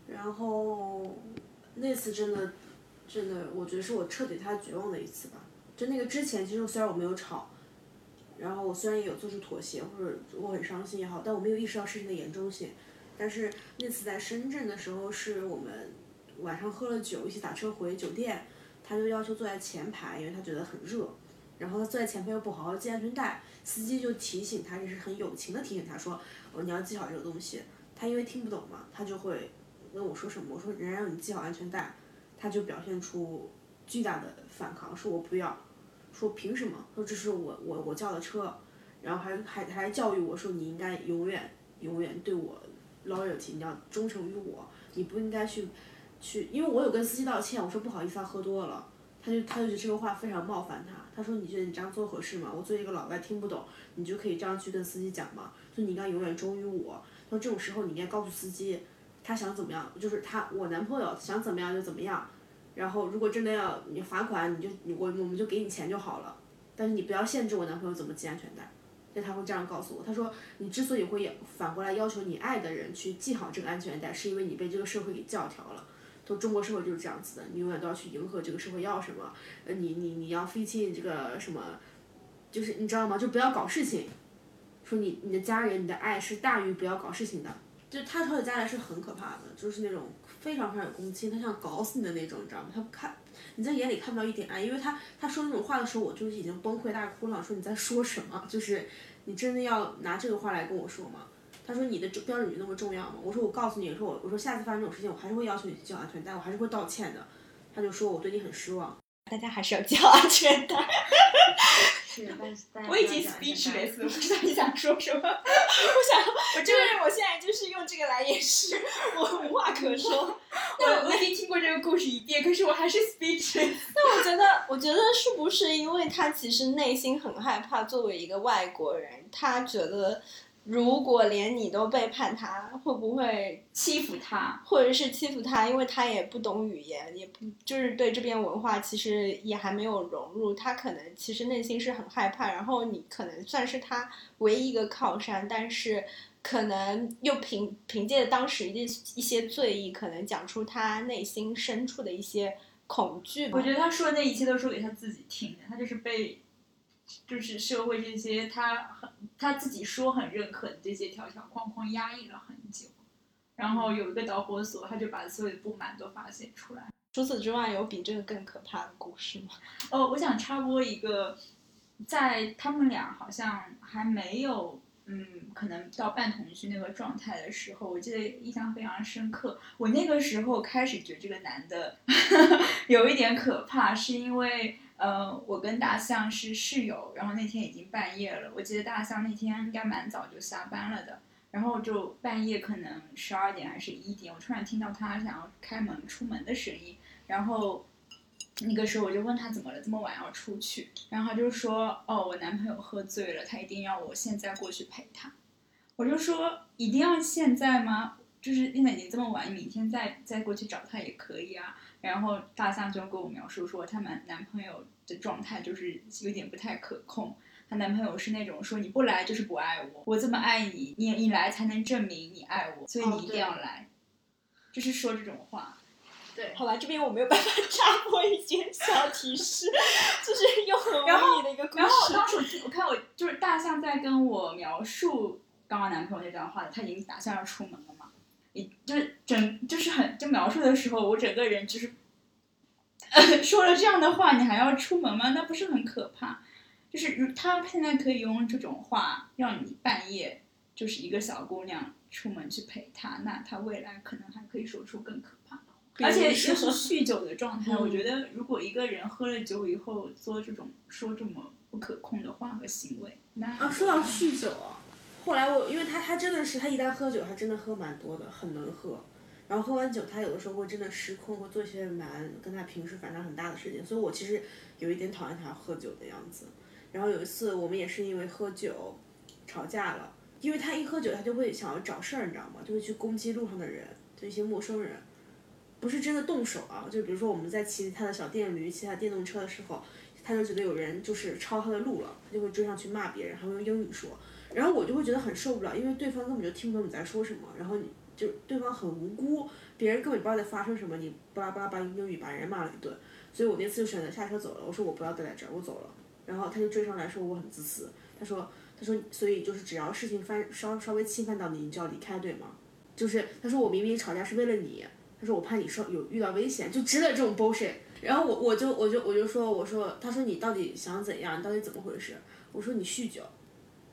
C: 然后那次真的真的，我觉得是我彻底他绝望的一次吧。就那个之前，其实虽然我没有吵，然后我虽然也有做出妥协，或者我很伤心也好，但我没有意识到事情的严重性。但是那次在深圳的时候，是我们晚上喝了酒，一起打车回酒店，他就要求坐在前排，因为他觉得很热。然后他坐在前排又不好好系安全带，司机就提醒他，也是很友情的提醒他说：“哦，你要系好这个东西。”他因为听不懂嘛，他就会问我说什么，我说人家让你系好安全带，他就表现出巨大的反抗，说我不要，说凭什么？说这是我我我叫的车，然后还还还教育我说你应该永远永远对我 loyalty，你要忠诚于我，你不应该去去，因为我有跟司机道歉，我说不好意思，他喝多了。他就他就觉得这个话非常冒犯他，他说你觉得你这样做合适吗？我作为一个老外听不懂，你就可以这样去跟司机讲吗？说你应该永远忠于我。说这种时候你应该告诉司机，他想怎么样，就是他我男朋友想怎么样就怎么样。然后如果真的要你罚款，你就我我们就给你钱就好了，但是你不要限制我男朋友怎么系安全带。就他会这样告诉我，他说你之所以会反过来要求你爱的人去系好这个安全带，是因为你被这个社会给教条了。都中国社会就是这样子的，你永远都要去迎合这个社会要什么，呃，你你你要 fit in 这个什么，就是你知道吗？就不要搞事情，说你你的家人你的爱是大于不要搞事情的。就他朝起家来是很可怕的，就是那种非常非常有攻击，他想搞死你的那种，你知道吗？他不看你在眼里看不到一点爱，因为他他说那种话的时候，我就是已经崩溃大哭了，说你在说什么？就是你真的要拿这个话来跟我说吗？他说你的标准有那么重要吗？我说我告诉你，说我我说下次发生这种事情，我还是会要求你系好安全带，我还是会道歉的。他就说我对你很失望。
B: 大家还是要系好安全带。
E: 是，但是
A: 我已经 speechless，了，不知道你想说什么。我想，我
B: 就是我现在就是用这个来掩饰，我无话可说。
A: 我我已经听过这个故事一遍，可是我还是 speechless。
B: 但我觉得，我觉得是不是因为他其实内心很害怕，作为一个外国人，他觉得如果连你都背叛他，会不会
A: 欺负他，
B: 或者是欺负他？因为他也不懂语言，也不就是对这边文化其实也还没有融入，他可能其实内心是很害怕。然后你可能算是他唯一一个靠山，但是可能又凭凭借当时的一些罪意，可能讲出他内心深处的一些恐惧吧。
A: 我觉得他说的那一切都说给他自己听的，他就是被，就是社会这些他很他自己说很认可的这些条条框框压抑了很久，然后有一个导火索，他就把所有的不满都发泄出来。
B: 除此之外，有比这个更可怕的故事吗？
A: 哦，我想插播一个，在他们俩好像还没有，嗯，可能到半同居那个状态的时候，我记得印象非常深刻。我那个时候开始觉得这个男的 有一点可怕，是因为呃，我跟大象是室友，然后那天已经半夜了，我记得大象那天应该蛮早就下班了的。然后就半夜可能十二点还是一点，我突然听到他想要开门出门的声音，然后那个时候我就问他怎么了，这么晚要出去，然后他就说哦，我男朋友喝醉了，他一定要我现在过去陪他。我就说一定要现在吗？就是现在已经这么晚，明天再再过去找他也可以啊。然后大象就跟我描述说，他们男朋友的状态就是有点不太可控。她男朋友是那种说你不来就是不爱我，我这么爱你，你你来才能证明你爱我，所以你一定要来，就是说这种话。对
C: 好吧，这边我没有办法 插播一些小提示，就是又很无语的一个故事
A: 然后
C: 事。
A: 当时我听我看我就是大象在跟我描述刚刚男朋友那段话的，他已经打算要出门了就是整就是很就描述的时候，我整个人就是，呃，说了这样的话，你还要出门吗？那不是很可怕？就是如他现在可以用这种话让你半夜就是一个小姑娘出门去陪他，那他未来可能还可以说出更可怕的话。而且又是酗酒的状态，
C: 嗯
A: 我觉得如果一个人喝了酒以后做这种说这么不可控的话和行为，那
C: 啊，说到酗酒啊，后来我因为他他真的是他一旦喝酒，他真的喝蛮多的，很能喝。然后喝完酒，他有的时候会真的失控，会做一些蛮跟他平时反差很大的事情，所以我其实有一点讨厌他喝酒的样子。然后有一次我们也是因为喝酒吵架了，因为他一喝酒他就会想要找事儿，你知道吗？就会去攻击路上的人，就一些陌生人。不是真的动手啊，就比如说我们在骑他的小电驴、骑他电动车的时候，他就觉得有人就是超他的路了，他就会追上去骂别人，还会用英语说，然后我就会觉得很受不了，因为对方根本就听不懂你在说什么，然后你就对方很无辜，别人根本不知道在发生什么，你巴拉巴拉巴英语把人骂了一顿，所以我那次就选择下车走了，我说我不要待在这儿，我走了，然后他就追上来说我很自私，他说他说所以就是只要事情犯稍稍微侵犯到你，你就要离开，对吗？就是他说我明明吵架是为了你。他说我怕你受有遇到危险，就值得这种 bullshit。然后我我就我就我就说我说他说你到底想怎样？你到底怎么回事？我说你酗酒。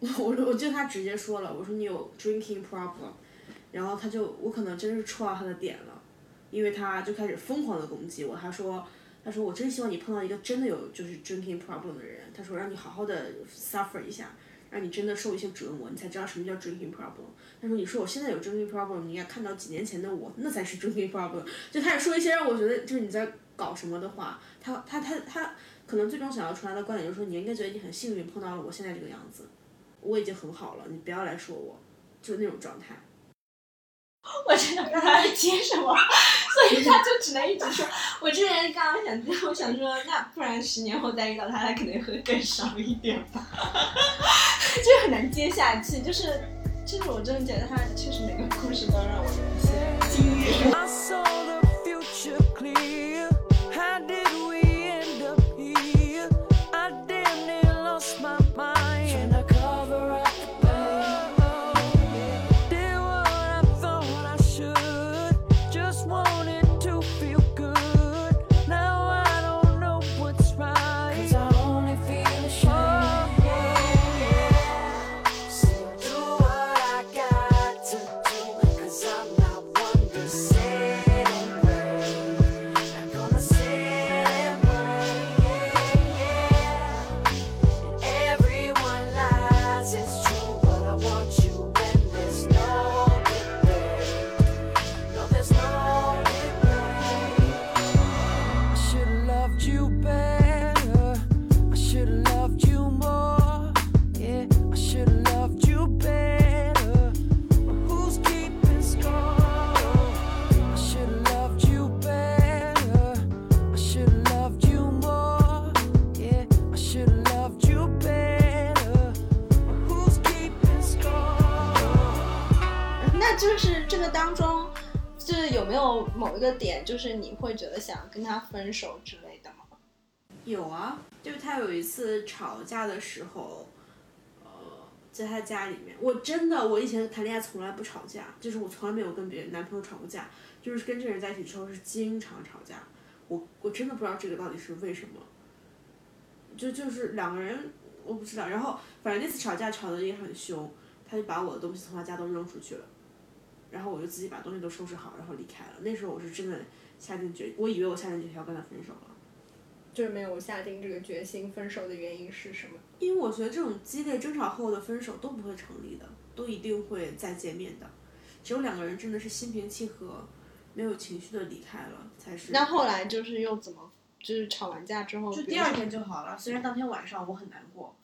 C: 我 说我就他直接说了，我说你有 drinking problem。然后他就我可能真是戳到他的点了，因为他就开始疯狂的攻击我。他说他说我真希望你碰到一个真的有就是 drinking problem 的人。他说让你好好的 suffer 一下。让你真的受一些折磨，你才知道什么叫 drinking problem。他说：“你说我现在有 drinking problem，你应该看到几年前的我，那才是 drinking problem。”就开始说一些让我觉得就是你在搞什么的话。他他他他可能最终想要传达的观点就是说，你应该觉得你很幸运碰到了我现在这个样子，我已经很好了，你不要来说我，就那种状态。
B: 我真的不知道他在接什么，所以他就只能一直说。我之前刚刚想，我想说，那不然十年后再遇到他，他可能会更少一点吧，就很难接下去。就是，就是我真的觉得他确实每个故事都让我有一些惊艳。个点，就是你会觉得想跟他分手之类的吗？
C: 有啊，就是他有一次吵架的时候，呃，在他家里面，我真的我以前谈恋爱从来不吵架，就是我从来没有跟别人男朋友吵过架，就是跟这个人在一起之后是经常吵架，我我真的不知道这个到底是为什么，就就是两个人我不知道，然后反正那次吵架吵得也很凶，他就把我的东西从他家都扔出去了，然后我就自己把东西都收拾好，然后离开了。那时候我是真的下定决，我以为我下定决心要跟他分手了。
B: 就是没有下定这个决心分手的原因是什么？
C: 因为我觉得这种激烈争吵后的分手都不会成立的，都一定会再见面的。只有两个人真的是心平气和，没有情绪的离开了，才是。
B: 那后来就是又怎么？就是吵完架之后，
C: 就第二天就好了，虽然当天晚上我很难过。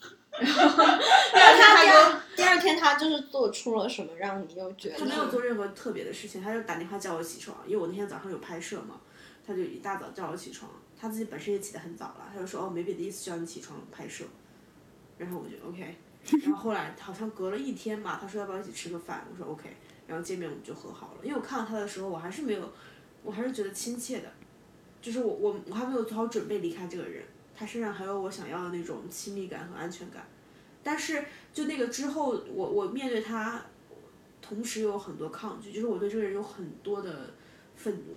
B: 第二天他就第二天他就是做出了什么让你又觉得
C: 他没有做任何特别的事情，他就打电话叫我起床，因为我那天早上有拍摄嘛，他就一大早叫我起床，他自己本身也起得很早了，他就说哦没别的意思，叫你起床拍摄，然后我就 OK，然后后来好像隔了一天吧，他说要不要一起吃个饭，我说 OK，然后见面我们就和好了，因为我看到他的时候我还是没有，我还是觉得亲切的，就是我我我还没有做好准备离开这个人，他身上还有我想要的那种亲密感和安全感。但是就那个之后，我我面对他，同时有很多抗拒，就是我对这个人有很多的愤怒，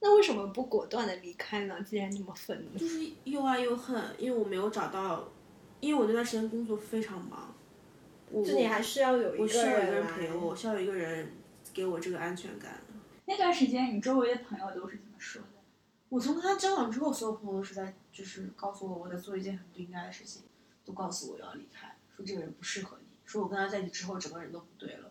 B: 那为什么不果断的离开呢？既然那么愤怒，
C: 就是又爱又恨，因为我没有找到，因为我那段时间工作非常忙，我
B: 就你还是要有一个
C: 我需要有一个人陪我，我需要有一个人给我这个安全感。
A: 那段时间你周围的朋友都是怎么说的？
F: 我从跟他交往之后，所有朋友都是在就是告诉我我在做一件很不应该的事情，都告诉我要离开，说这个人不适合你，说我跟他在一起之后整个人都不对了。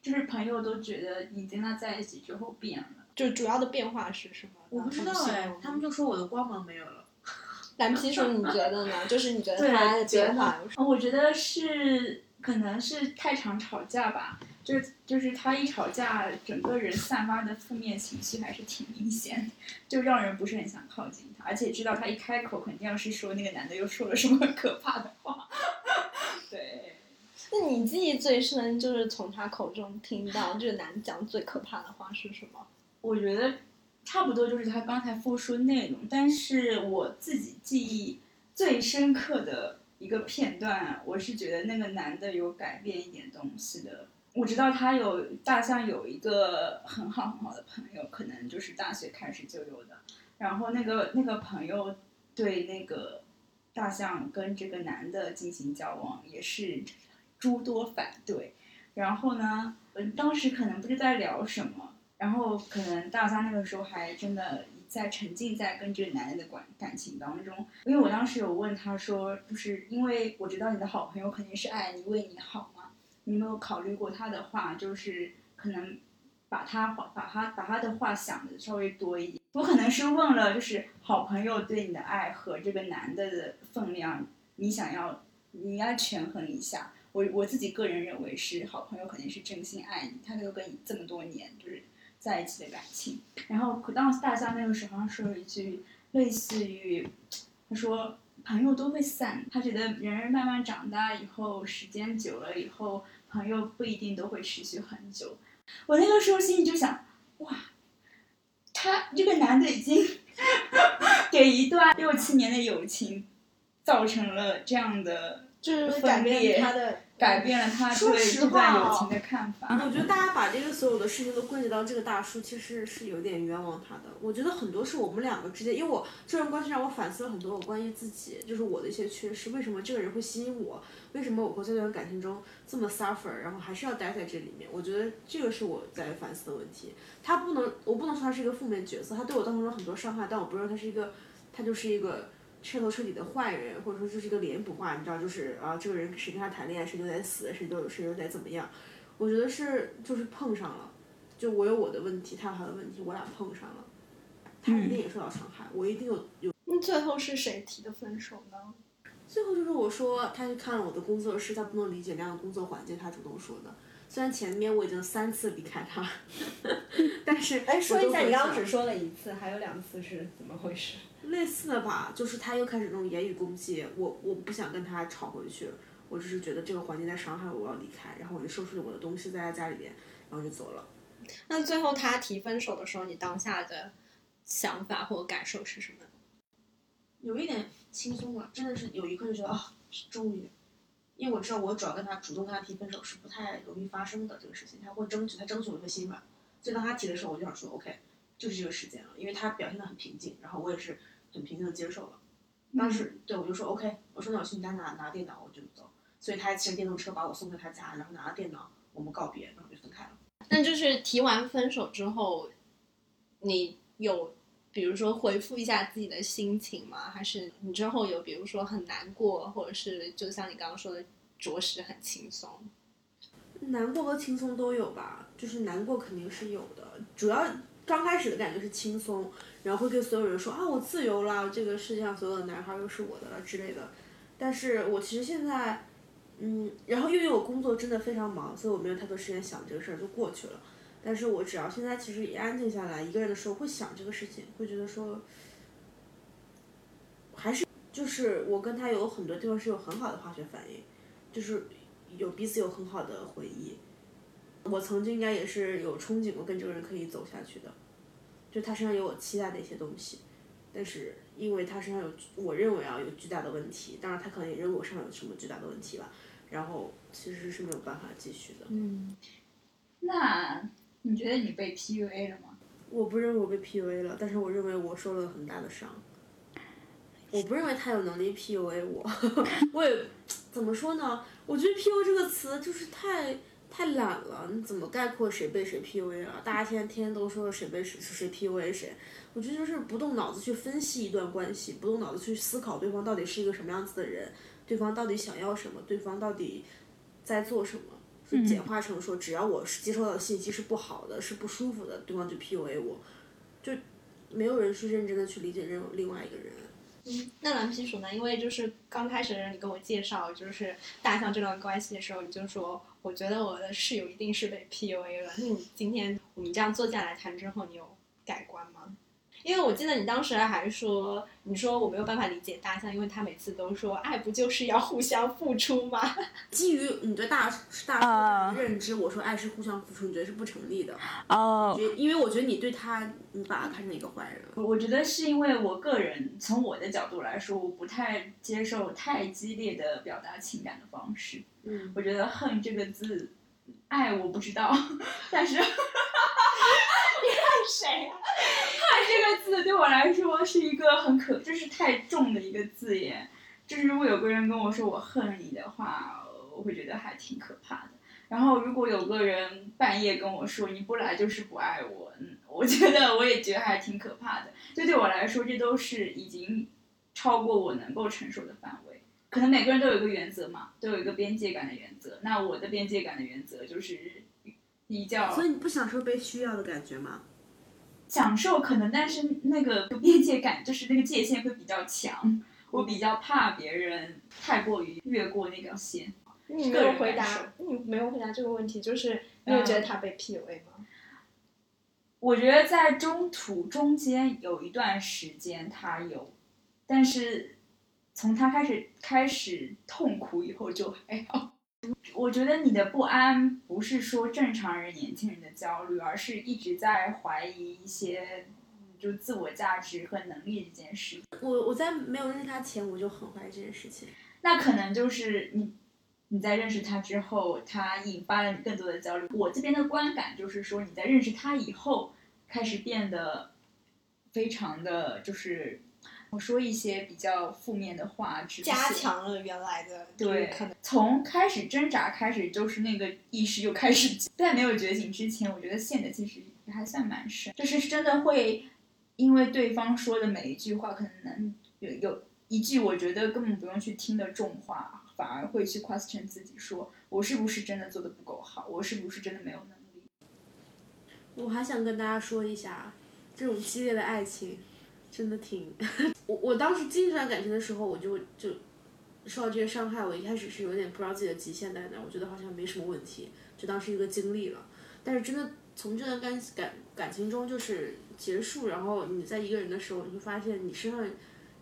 A: 就是朋友都觉得你跟他在一起之后变了。
B: 就主要的变化是什么？
F: 我不知道哎，他们就说我的光芒没有了。
B: 蓝皮说你觉得呢？就是你觉得 他的变化有什么？
A: 哦我觉得是可能是太常吵架吧，就是就是他一吵架，整个人散发的负面情绪还是挺明显的，就让人不是很想靠近他，而且知道他一开口肯定要是说那个男的又说了什么可怕的话。对，
B: 那你记忆最深就是从他口中听到这个男讲最可怕的话是什么？
A: 我觉得差不多就是他刚才复述内容，但是我自己记忆最深刻的一个片段，我是觉得那个男的有改变一点东西的。我知道他有大象有一个很好很好的朋友，可能就是大学开始就有的。然后那个那个朋友对那个大象跟这个男的进行交往也是诸多反对。然后呢，嗯，当时可能不知在聊什么，然后可能大象那个时候还真的在沉浸在跟这个男人的感感情当中，因为我当时有问他说，就是因为我知道你的好朋友肯定是爱你为你好嘛，你没有考虑过他的话，就是可能把他话把他把他的话想的稍微多一点。我可能是问了，就是好朋友对你的爱和这个男的的分量，你想要你应该权衡一下。我我自己个人认为是好朋友肯定是真心爱你，他都跟你这么多年就是在一起的感情。然后可当大象那个时候说了一句类似于，他说朋友都会散，他觉得人慢慢长大以后，时间久了以后，朋友不一定都会持续很久。我那个时候心里就想，哇，他这个男的已经 给一段六七年的友情造成了这样的
B: 就是改
A: 分裂
B: 变他的
A: 改变了他对这段友情的看法。
C: 我觉得大家把这个所有的事情都归结到这个大叔，其实是有点冤枉他的。我觉得很多是我们两个之间，因为我这段关系让我反思了很多我关于自己，就是我的一些缺失。为什么这个人会吸引我？为什么我会在这段感情中这么 suffer，然后还是要待在这里面？我觉得这个是我在反思的问题。他不能，我不能说他是一个负面角色，他对我造成了很多伤害，但我不认为他是一个，他就是一个彻头彻底的坏人，或者说就是一个脸谱化，你知道，就是啊，这个人谁跟他谈恋爱，谁就得死，谁就谁就得怎么样。我觉得是就是碰上了，就我有我的问题，他有他的问题，我俩碰上了，他一定也受到伤害，我一定有有。
B: 那最后是谁提的分手呢？
C: 最后就是我说，他去看了我的工作室，他不能理解那样的工作环境，他主动说的。虽然前面我已经三次离开他，但是
B: 哎，说一下，你刚刚只说了一次，还有两次是怎么回事？
C: 类似的吧，就是他又开始那种言语攻击我，我不想跟他吵回去，我只是觉得这个环境在伤害我，我要离开，然后我就收拾了我的东西在他家里边，然后就走了。
B: 那最后他提分手的时候，你当下的想法或感受是什么？
F: 有一点轻松了，真的是有一刻就觉得啊，终于，因为我知道我主要跟他主动跟他提分手是不太容易发生的这个事情，他会争取，他争取我会心软，所以当他提的时候，我就想说 OK，就是这个时间了，因为他表现的很平静，然后我也是很平静的接受了。当时对我就说 OK，我说那我去你家拿拿电脑，我就走。所以他骑着电动车把我送到他家，然后拿了电脑，我们告别，然后就分开了。
B: 那就是提完分手之后，你有比如说回复一下自己的心情吗？还是你之后有比如说很难过，或者是就像你刚刚说的，着实很轻松？
C: 难过和轻松都有吧，就是难过肯定是有的，主要刚开始的感觉是轻松，然后会跟所有人说啊我自由了，这个世界上所有的男孩又是我的了之类的。但是我其实现在，嗯，然后因为我工作真的非常忙，所以我没有太多时间想这个事儿，就过去了。但是我只要现在其实也安静下来，一个人的时候会想这个事情，会觉得说，还是就是我跟他有很多地方是有很好的化学反应，就是有彼此有很好的回忆。我曾经应该也是有憧憬过跟这个人可以走下去的，就他身上有我期待的一些东西，但是因为他身上有我认为啊有巨大的问题，当然他可能也认为我身上有什么巨大的问题吧，然后其实是没有办法继续的。
A: 嗯，那你觉得你被 PUA 了吗？
C: 我不认为我被 PUA 了，但是我认为我受了很大的伤。我不认为他有能力 PUA 我，我也怎么说呢？我觉得 PUA 这个词就是太太懒了，你怎么概括谁被谁 PUA 了？大家现在天天都说谁被谁谁 PUA 谁，我觉得就是不动脑子去分析一段关系，不动脑子去思考对方到底是一个什么样子的人，对方到底想要什么，对方到底在做什么。就简化成说，只要我是接收到的信息是不好的，是不舒服的，对方就 PUA 我，就没有人去认真的去理解任另外一个人。
B: 嗯那蓝皮鼠呢？因为就是刚开始你跟我介绍就是大象这段关系的时候，你就说我觉得我的室友一定是被 PUA 了。那你今天我们这样坐下来谈之后，你有改观吗？因为我记得你当时还说，你说我没有办法理解大象，因为他每次都说爱不就是要互相付出吗？
C: 基于你对大大的认知，我说爱是互相付出，你觉得是不成立的？
A: 哦
C: 觉因为我觉得你对他，你把他看成一个坏人。
A: 我觉得是因为我个人从我的角度来说，我不太接受太激烈的表达情感的方式。
C: 嗯，
A: 我觉得“恨”这个字，爱我不知道，但是谁啊？恨这个字对我来说是一个很可，就是太重的一个字眼。就是如果有个人跟我说我恨你的话，我会觉得还挺可怕的。然后如果有个人半夜跟我说你不来就是不爱我，嗯，我觉得我也觉得还挺可怕的。这对我来说，这都是已经超过我能够承受的范围。可能每个人都有一个原则嘛，都有一个边界感的原则。那我的边界感的原则就是比较
C: 所以你不享受被需要的感觉吗？
A: 享受可能，但是那个边界感就是那个界限会比较强。我比较怕别人太过于越过那条线。
B: 你没
A: 个人
B: 有回答，你没有回答这个问题，就是你有觉得他被 PUA 吗？
A: 我觉得在中途中间有一段时间他有，但是从他开始开始痛苦以后就还好。我觉得你的不安不是说正常人、年轻人的焦虑，而是一直在怀疑一些嗯就自我价值和能力这件事。
C: 我我在没有认识他前，我就很怀疑这件事情。
A: 那可能就是你你在认识他之后，他引发了你更多的焦虑。我这边的观感就是说，你在认识他以后，开始变得非常的就是我说一些比较负面的话，直
B: 加强了原来的，
A: 对
B: 可能，
A: 从开始挣扎开始，就是那个意识就开始，在没有觉醒之前，我觉得陷的其实也还算蛮深，就是真的会因为对方说的每一句话，可能有有一句我觉得根本不用去听的重话，反而会去 question 自己说，我是不是真的做的不够好，我是不是真的没有能力？
C: 我还想跟大家说一下，这种激烈的爱情真的挺……我我当时进这段感情的时候，我就就受到这些伤害，我一开始是有点不知道自己的极限在哪，我觉得好像没什么问题，就当是一个经历了。但是真的从这段感感感情中就是结束，然后你在一个人的时候，你会发现你身上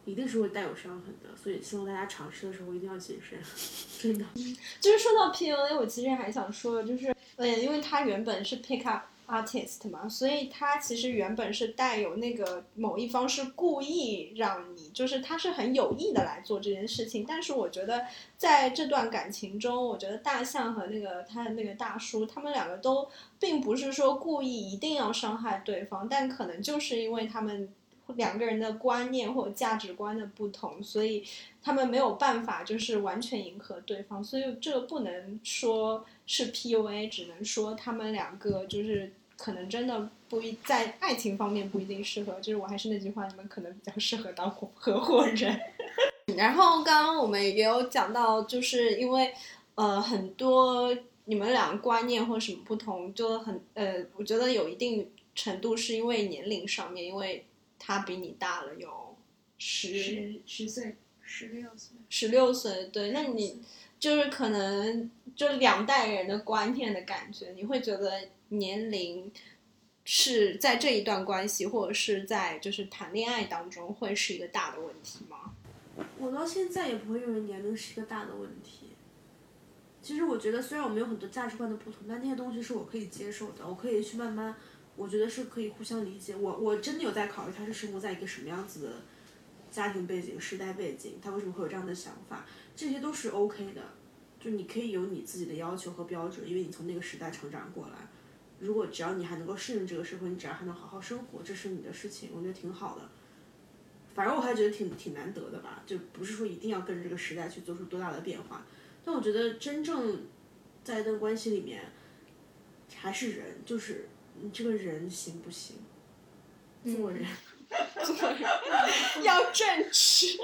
C: 一定是会带有伤痕的，所以希望大家尝试的时候一定要谨慎，真的。
B: 就是说到 PUA，我其实还想说，就是嗯，因为他原本是 pick up artist 嘛，所以他其实原本是带有那个某一方是故意让你，就是他是很有意的来做这件事情。但是我觉得在这段感情中，我觉得大象和那个他的那个大叔，他们两个都并不是说故意一定要伤害对方，但可能就是因为他们两个人的观念或价值观的不同，所以他们没有办法就是完全迎合对方，所以这个不能说是 PUA，只能说他们两个就是可能真的不一在爱情方面不一定适合，就是我还是那句话，你们可能比较适合当合合伙人。然后刚刚我们也有讲到，就是因为呃很多你们俩观念或什么不同，就很呃，我觉得有一定程度是因为年龄上面，因为他比你大了有十
A: 十十岁，十六岁。
B: 十六岁，对，那你就是可能就两代人的观念的感觉，你会觉得年龄是在这一段关系或者是在就是谈恋爱当中会是一个大的问题吗？
C: 我到现在也不会认为年龄是一个大的问题。其实我觉得，虽然我们有很多价值观的不同，但那些东西是我可以接受的，我可以去慢慢我觉得是可以互相理解。我我真的有在考虑他是生活在一个什么样子的家庭背景、时代背景，他为什么会有这样的想法，这些都是 OK 的。就你可以有你自己的要求和标准，因为你从那个时代成长过来。如果只要你还能够适应这个社会，你只要还能好好生活，这是你的事情，我觉得挺好的。反正我还觉得挺挺难得的吧，就不是说一定要跟着这个时代去做出多大的变化。但我觉得真正在一段关系里面，还是人，就是你这个人行不行？做人，做人
B: 要正直，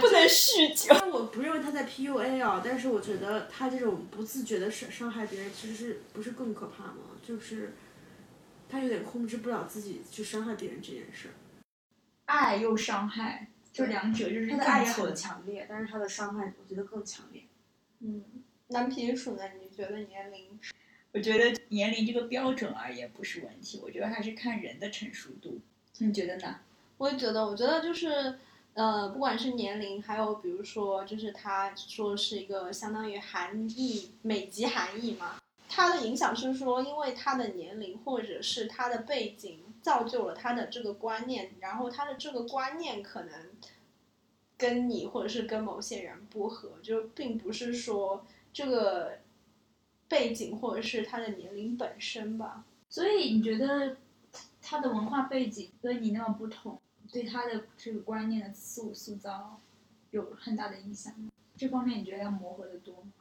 B: 不能酗酒。
C: 但我不认为他在 PUA 啊，但是我觉得他这种不自觉的伤伤害别人，其实是不是更可怕吗？就是他有点控制不了自己去伤害别人这件事。
A: 爱又伤害，就两者就是
F: 他的爱也很强烈，但是他的伤害我觉得更强烈。
B: 嗯，蓝皮鼠呢？你觉得年龄？
A: 我觉得年龄这个标准而言不是问题，我觉得还是看人的成熟度。你觉得呢？
B: 我也觉得，我觉得就是，呃，不管是年龄，还有比如说，就是他说是一个相当于含义美籍含义嘛，他的影响是说，因为他的年龄或者是他的背景造就了他的这个观念，然后他的这个观念可能跟你或者是跟某些人不合，就并不是说这个背景或者是他的年龄本身吧。
A: 所以你觉得他的文化背景跟你那么不同，对他的这个观念的塑塑造有很大的影响？这方面你觉得要磨合的多吗？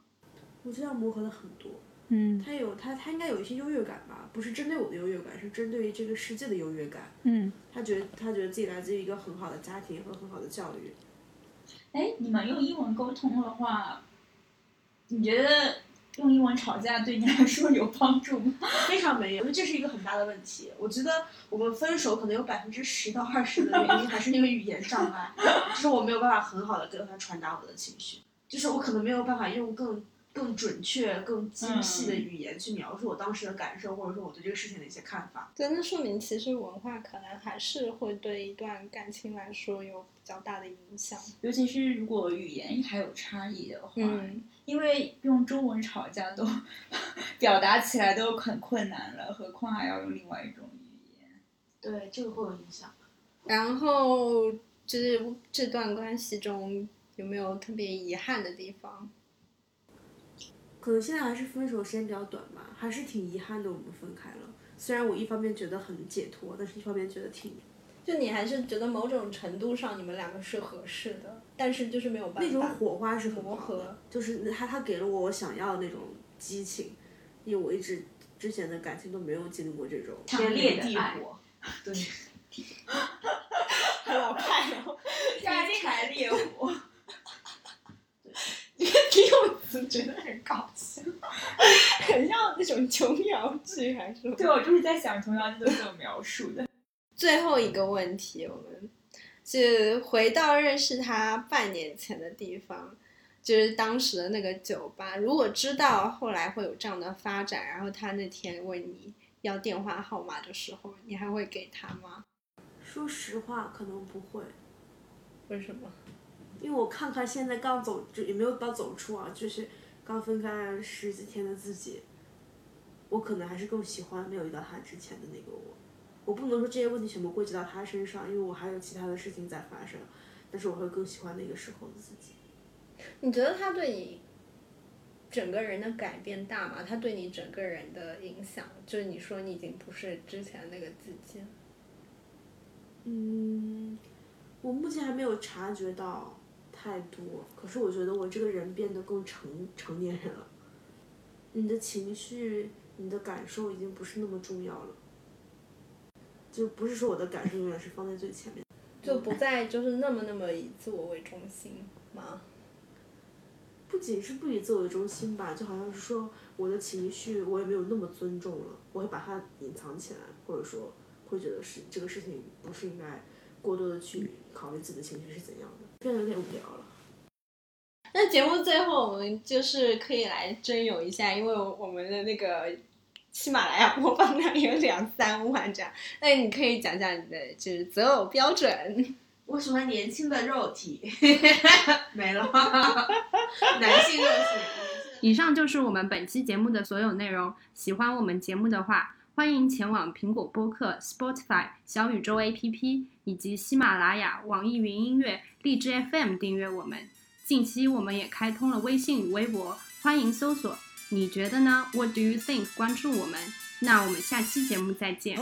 C: 我觉得要磨合的很多。
A: 嗯
C: 他有他他应该有一些优越感吧，不是针对我的优越感，是针对于这个世界的优越感。
A: 嗯。
C: 他觉得他觉得自己来自于一个很好的家庭和很好的教育。
A: 哎，你们用英文沟通的话，你觉得用英文吵架对你来说有帮助吗？
F: 非常没有，因为这是一个很大的问题。我觉得我们分手可能有百分之十到二十的原因还是那个语言障碍，就是我没有办法很好的跟他传达我的情绪，就是我可能没有办法用更更准确、更精细的语言去描述我当时的感受，或者说我对这个事情的一些看法。
B: 对，那说明其实文化可能还是会对一段感情来说有比较大的影响。
A: 尤其是如果语言还有差异的话，
B: 嗯
A: 因为用中文吵架都 表达起来都很困难了，何况还要用另外一种语言。
F: 对，这个会有影响。
B: 然后就是这段关系中有没有特别遗憾的地方？
C: 可能现在还是分手时间比较短吧，还是挺遗憾的，我们分开了。虽然我一方面觉得很解脱，但是一方面觉得挺
B: 就你还是觉得某种程度上你们两个是合适的，但是就是没有办法
C: 那种火花是很
B: 磨合，
C: 就是他他给了我我想要的那种激情，因为我一直之前的感情都没有经历过这种。
A: 天烈的
F: 地
A: 爱，
F: 火，对，
B: 很老派哦。
A: 干柴烈火。
B: 这个用词觉得很搞笑，很像那种琼瑶剧还是什么？
A: 对，我就是在想，琼瑶剧都是这么描述的。
B: 最后一个问题，我们是回到认识他半年前的地方，就是当时的那个酒吧。如果知道后来会有这样的发展，然后他那天问你要电话号码的时候，你还会给他吗？
C: 说实话，可能不会，
B: 为什么？
C: 因为我看看现在刚走，就也没有到走出啊，就是刚分开十几天的自己，我可能还是更喜欢没有遇到他之前的那个我。我不能说这些问题全部归结到他身上，因为我还有其他的事情在发生，但是我会更喜欢那个时候的自己。
B: 你觉得他对你整个人的改变大吗？他对你整个人的影响，就是你说你已经不是之前那个自己了。
C: 嗯，我目前还没有察觉到太多，可是我觉得我这个人变得更成成年人了。你的情绪、你的感受已经不是那么重要了，就不是说我的感受永远是放在最前面。
B: 就不再就是那么那么以自我为中心吗？
C: 不仅是不以自我为中心吧，就好像是说我的情绪我也没有那么尊重了，我会把它隐藏起来，或者说会觉得是这个事情不是应该过多的去考虑自己的情绪是怎样的，变得有点无聊了。
B: 那节目最后我们就是可以来征友一下，因为我们的那个喜马拉雅播放量有两三万这样，那你可以讲讲你的就是择偶标准。
F: 我喜欢年轻的肉体，没了，男性肉体。
A: 以上就是我们本期节目的所有内容。喜欢我们节目的话，
B: 欢迎前往苹果播客、Spotify、小宇宙 APP 以及喜马拉雅、网易云音乐、荔枝 FM 订阅我们。近期我们也开通了微信与微博，欢迎搜索。你觉得呢？What do you think？关注我们。那我们下期节目再见。